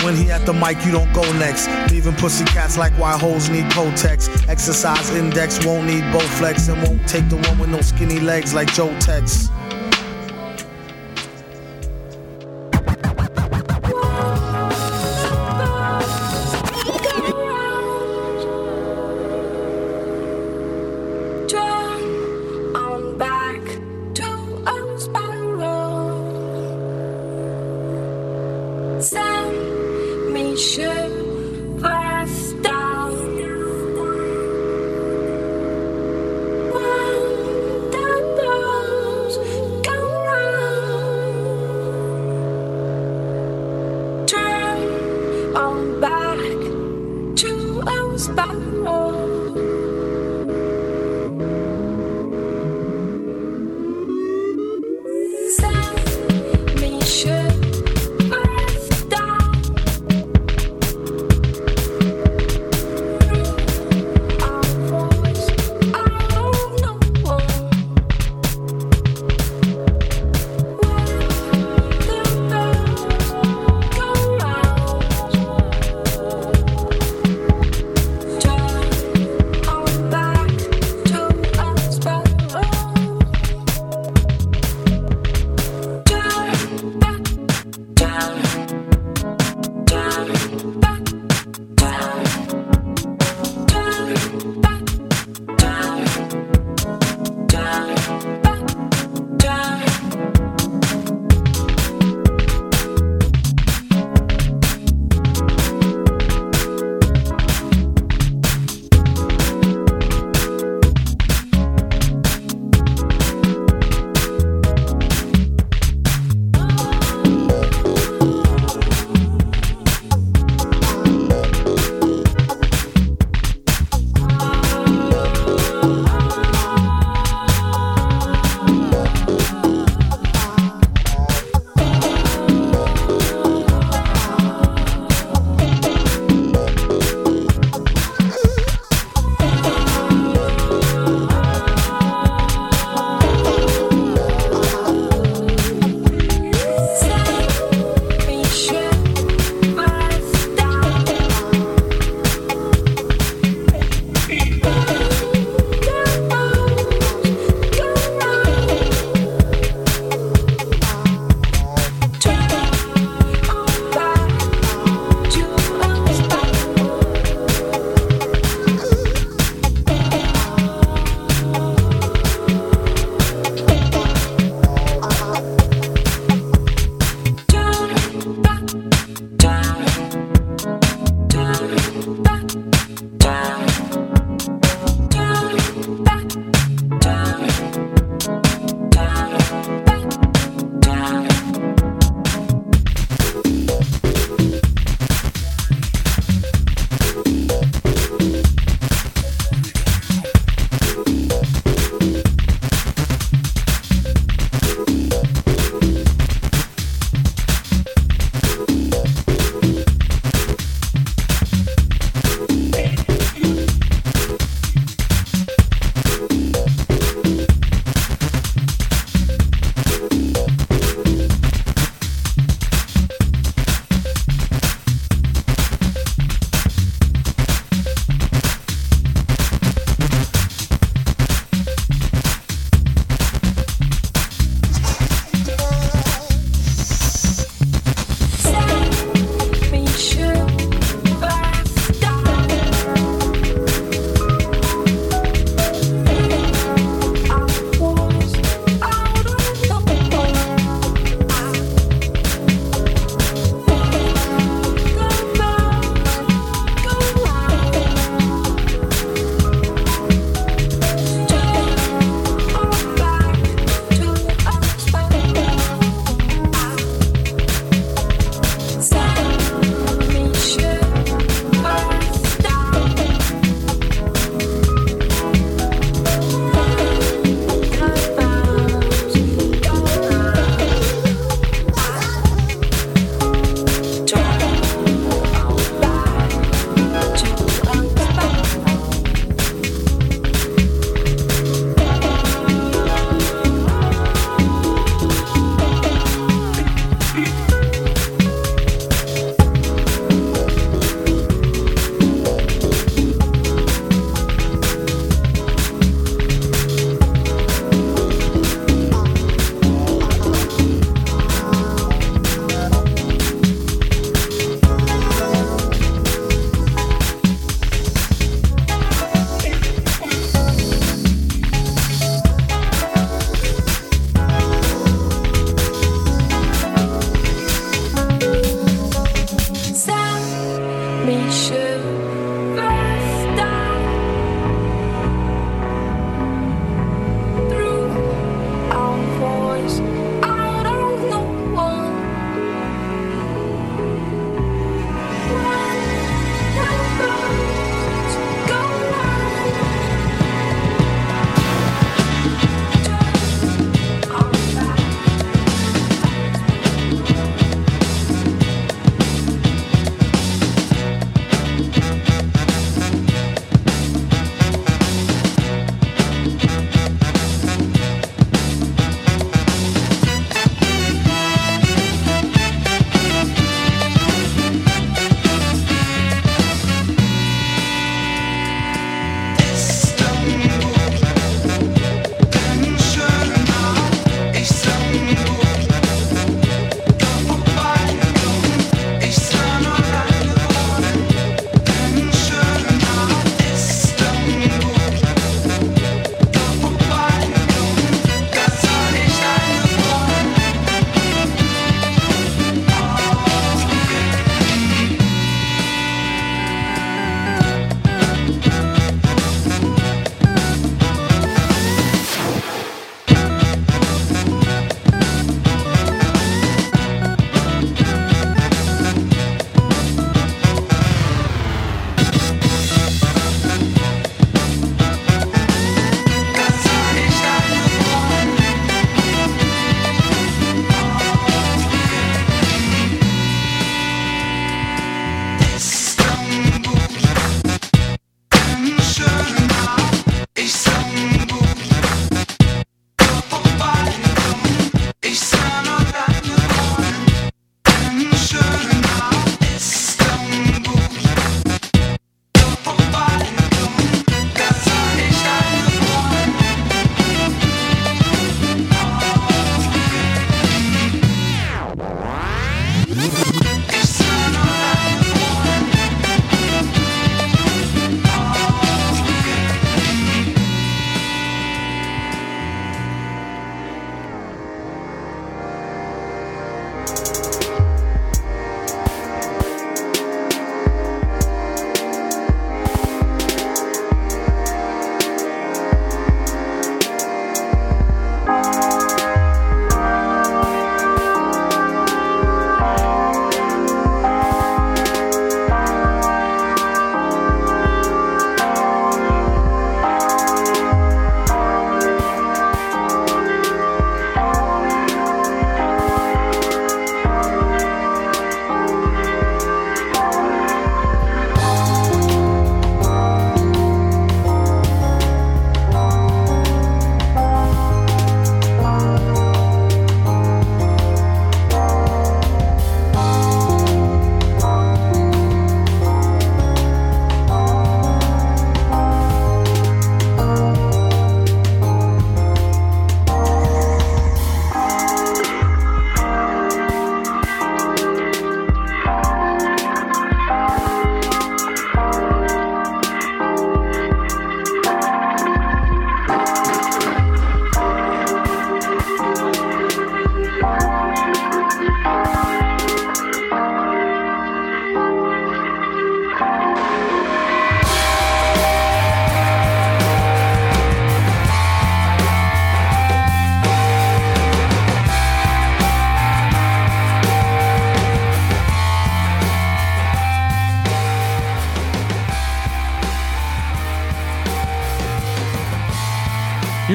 When he at the mic, you don't go next. Leaving pussy cats like why hoes need Kotex. Exercise index won't need Bowflex and won't take the one with no skinny legs like Joe Tex.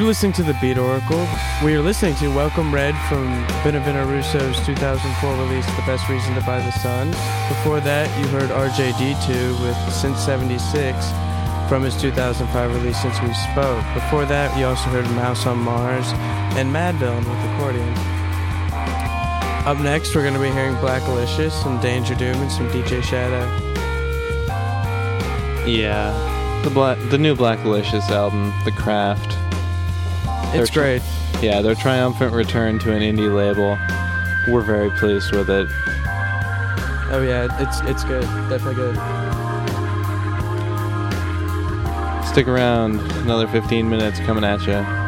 Listening to the Beat Oracle. We are listening to Welcome Red from Benevento Russo's 2004 release, The Best Reason to Buy the Sun. Before that, you heard RJD2 with Since 76 from his 2005 release, Since We Spoke. Before that, you also heard Mouse on Mars and "Mad Madvillain with accordion. Up next, we're going to be hearing Blackalicious and Danger Doom and some DJ Shadow. Yeah, the black, the new Blackalicious album, The Craft. It's great. yeah, their triumphant return to an indie label. We're very pleased with it. Oh yeah, it's it's good. Definitely good. Stick around, another 15 minutes coming at you.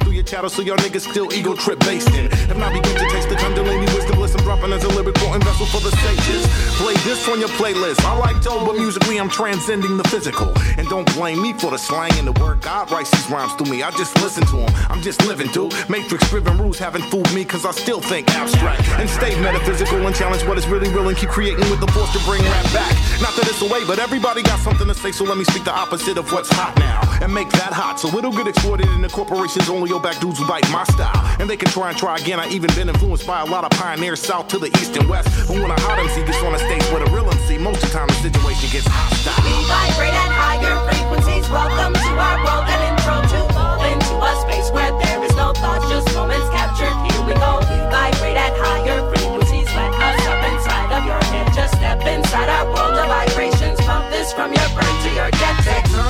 Through your chatter, so y'all niggas still ego trip basting. Have not begun to taste the Kundalini wisdom bliss I'm dropping as a lyrical and vessel for the sages. Play this on your playlist. I like dope, but musically I'm transcending the physical. And don't blame me for the slang and the word. God writes these rhymes through me. I just listen to them. I'm just living through. Matrix driven rules haven't fooled me, cause I still think abstract. And stay metaphysical and challenge what is really real and keep creating with the force to bring rap back. Not that it's a way, but everybody got something to say, so let me speak the opposite of what's hot now. And make that hot, so it'll get exploited and the corporations go back dudes who bite my style. And they can try and try again. I even been influenced by a lot of pioneers south to the east and west. But when a hot MC gets on a stage with a real MC, most of the time the situation gets hostile. We vibrate at higher frequencies. Welcome to our world and intro to into a space where there is no thought, just moments captured. Here we go. We vibrate at higher frequencies. Let us up inside of your head. Just step inside our world of vibrations. Pump this from your brain to your jet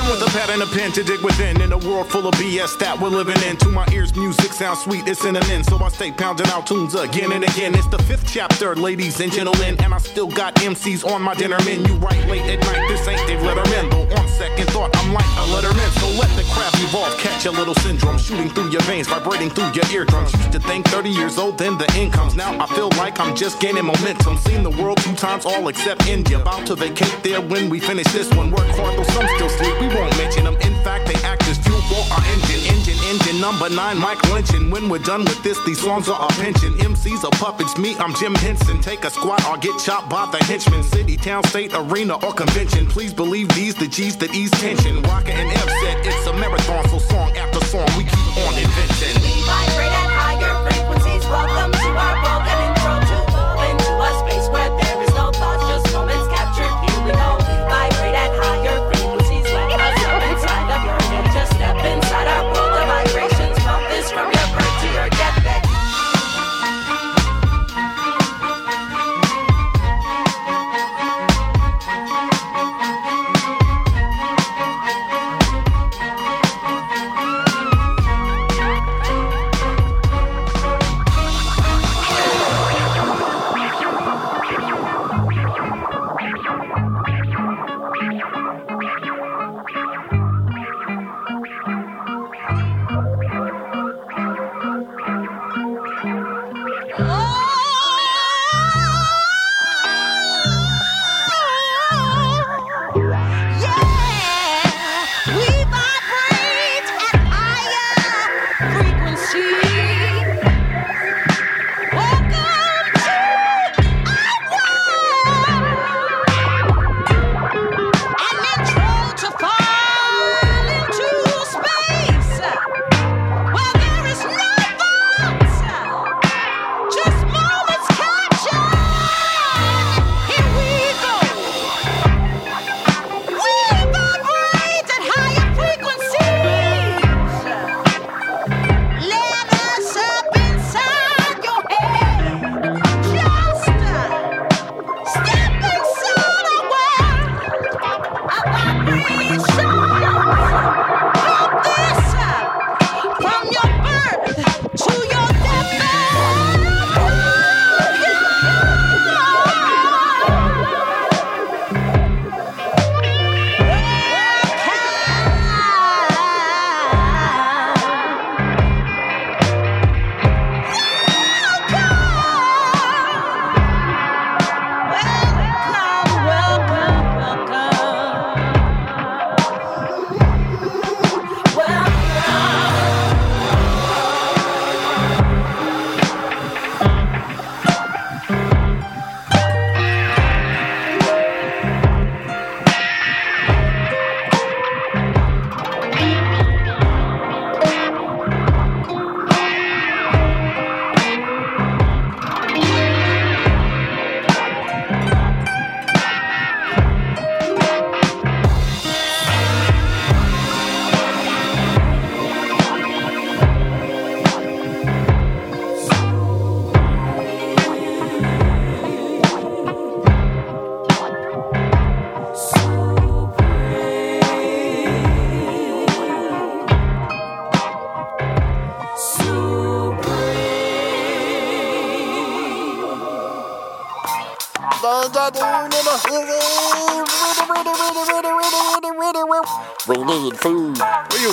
With a pad and a pen to dig within in a world full of BS that we're living in. To my ears, music sounds sweet, it's in an end. So I stay pounding out tunes again and again. It's the fifth chapter, ladies and gentlemen. And I still got MCs on my dinner menu right late at night. This ain't Dave Letterman, though on second thought, I'm like a Letterman. So let the craft evolve, catch a little syndrome. Shooting through your veins, vibrating through your eardrums. Used to think 30 years old, then the incomes. Now I feel like I'm just gaining momentum. Seen the world two times, all except India. About to vacate there when we finish this one. Work hard, though some still sleep. We won't mention them. In fact, they act as fuel for our engine, engine, engine number nine, Mike Lynching. When we're done with this, these songs are our pension. MCs are puppets, me, I'm Jim Henson. Take a squat or get chopped by the henchman. City, town, state, arena, or convention. Please believe these, the G's that ease tension. Rocker and F said it's a marathon, so song after song, we keep on inventing.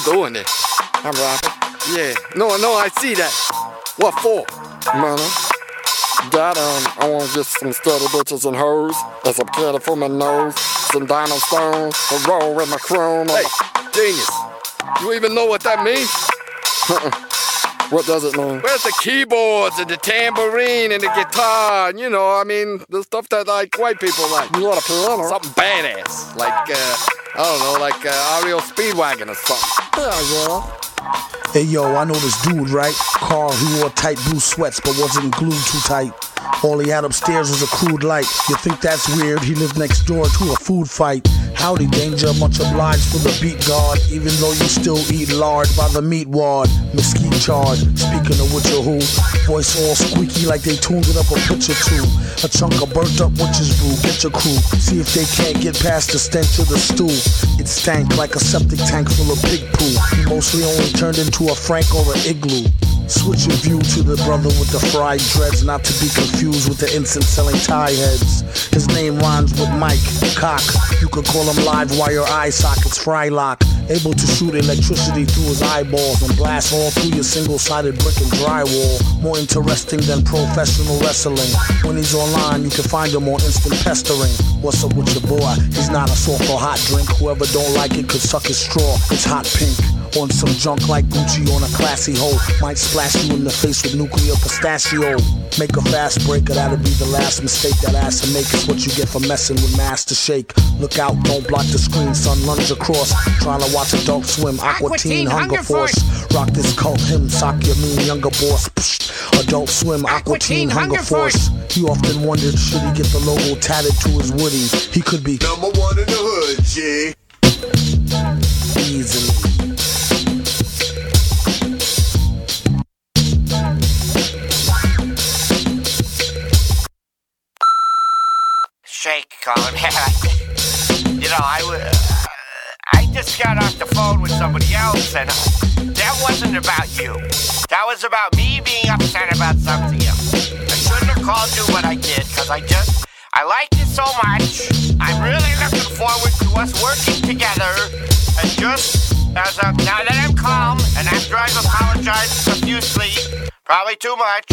Are doing there? I'm rapping. Yeah. No, no, I see that. What for? Money. Got um, I want to get some steady bitches and hoes, and some candy for my nose, some dino stones, a roll with my chrome. Hey, genius. You even know what that means? (laughs) what does it mean? Where's the keyboards and the tambourine and the guitar? And, you know, I mean, the stuff that like white people like. You want a piano? Something badass, like uh, I don't know, like uh, REO Speedwagon or something. Yeah, yeah. Hey yo, I know this dude, right? Carl, he wore tight blue sweats but wasn't glued too tight. All he had upstairs was a crude light. You think that's weird? He lived next door to a food fight. Howdy, danger, much obliged for the beat guard. Even though you still eat lard by the meat ward. Mesquite charge. Speaking of which or who, voice all squeaky like they tuned it up a pitch or two. A chunk of burnt up witch's brew. Get your crew. See if they can't get past the stench of the stew. It stank like a septic tank full of pig poo. He mostly only turned into a Frank or an igloo. Switch your view to the brother with the fried dreads, not to be confused with the incense selling tie heads. His name rhymes with Mike Cock. You could call him live wire eye sockets, Frylock. Able to shoot electricity through his eyeballs and blast all through your single sided brick and drywall. More interesting than professional wrestling. When he's online, you can find him on instant pestering. What's up with your boy? He's not a soft or hot drink. Whoever don't like it could suck his straw. It's hot pink. On some junk like Gucci on a classy hoe. Might splash you in the face with nuclear pistachio. Make a fast breaker, that'll be the last mistake that ass to make. It's what you get for messing with Master Shake. Look out, don't block the screen, son. Lunge across. Trying to watch Adult Swim, Aqua Teen, Hunger Force. Rock this cult hymn, sock your mean younger boss. Psst. Adult Swim, Aqua Teen, Hunger Force. He often wondered, should he get the logo tatted to his woody? He could be number one in the hood, G. Colin. (laughs) you know, I w- I just got off the phone with somebody else, and uh, that wasn't about you. That was about me being upset about something else. I shouldn't have called you what I did, because I just, I liked it so much. I'm really looking forward to us working together. And just as of now that I'm calm, and after I've apologized profusely, probably too much,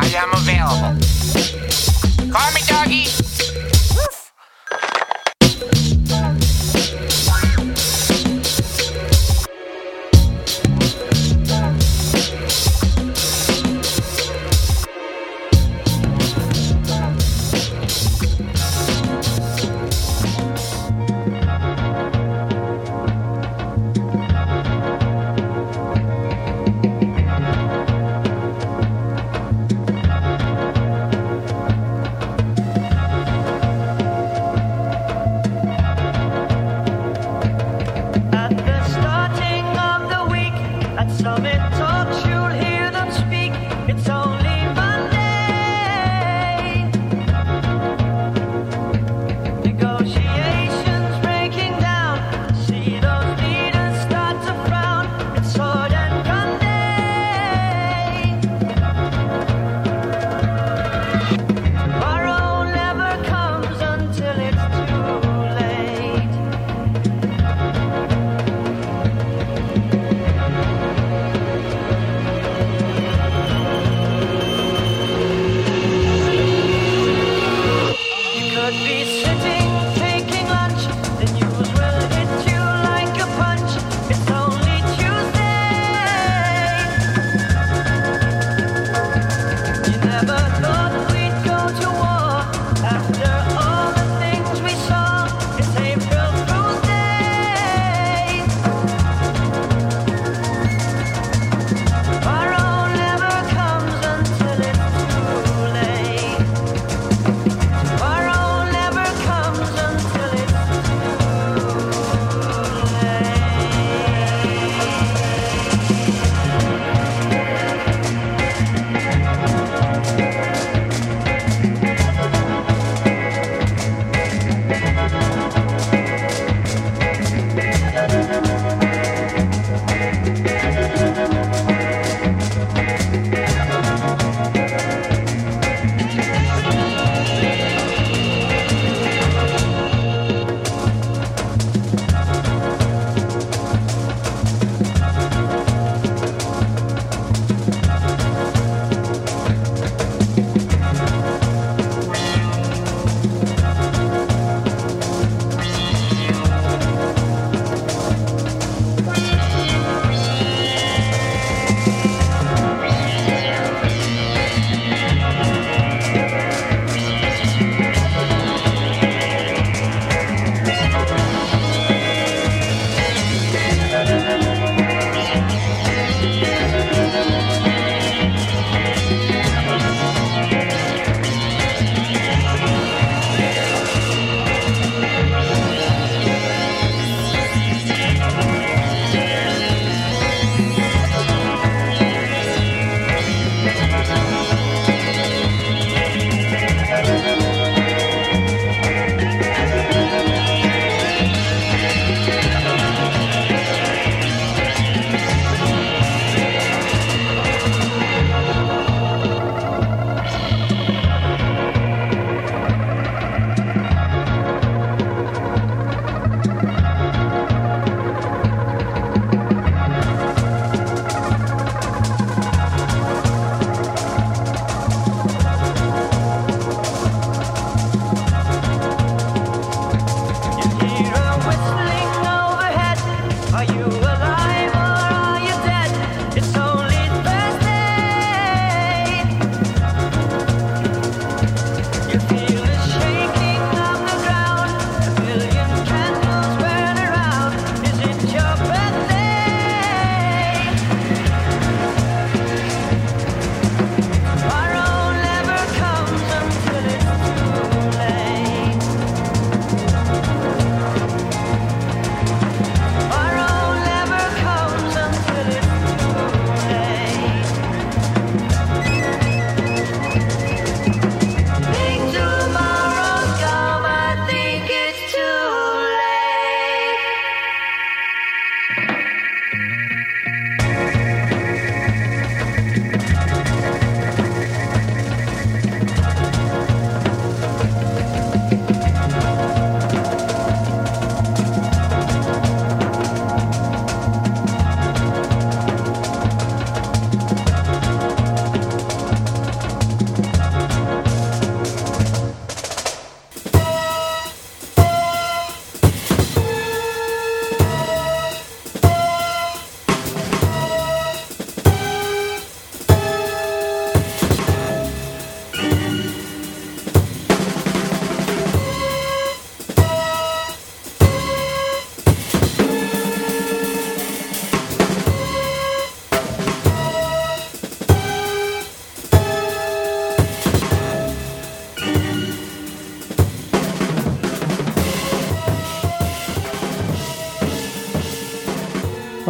I am available. Call me doggy.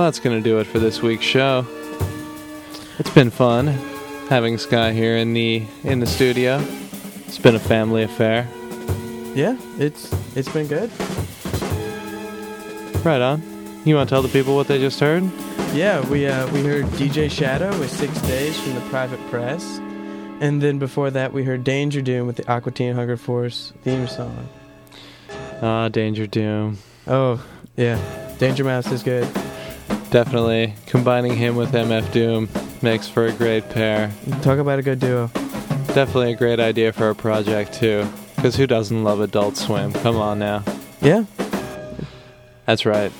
Well, that's going to do it for this week's show. It's been fun having Skye here in the in the studio. It's been a family affair. Yeah, it's it's been good. Right on. You want to tell the people what they just heard? Yeah, we uh, we heard DJ Shadow with Six Days from the Private Press, and then before that we heard Danger Doom with the Aqua Teen Hunger Force theme song. Ah, Danger Doom. Oh yeah, Danger Mouse is good. Definitely combining him with MF Doom makes for a great pair. Talk about a good duo. Definitely a great idea for a project too. Because who doesn't love Adult Swim? Come on now. Yeah. That's right.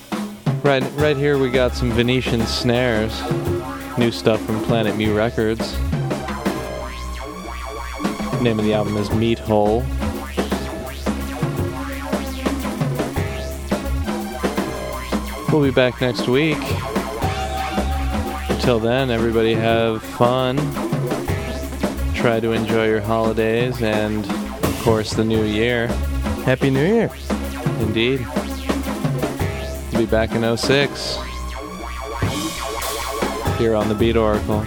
Right, right here we got some Venetian Snares. New stuff from Planet Mu Records. Name of the album is Meathole. We'll be back next week. Until then, everybody have fun. Try to enjoy your holidays and, of course, the new year. Happy New Year. Indeed. We'll be back in 06 here on the Beat Oracle.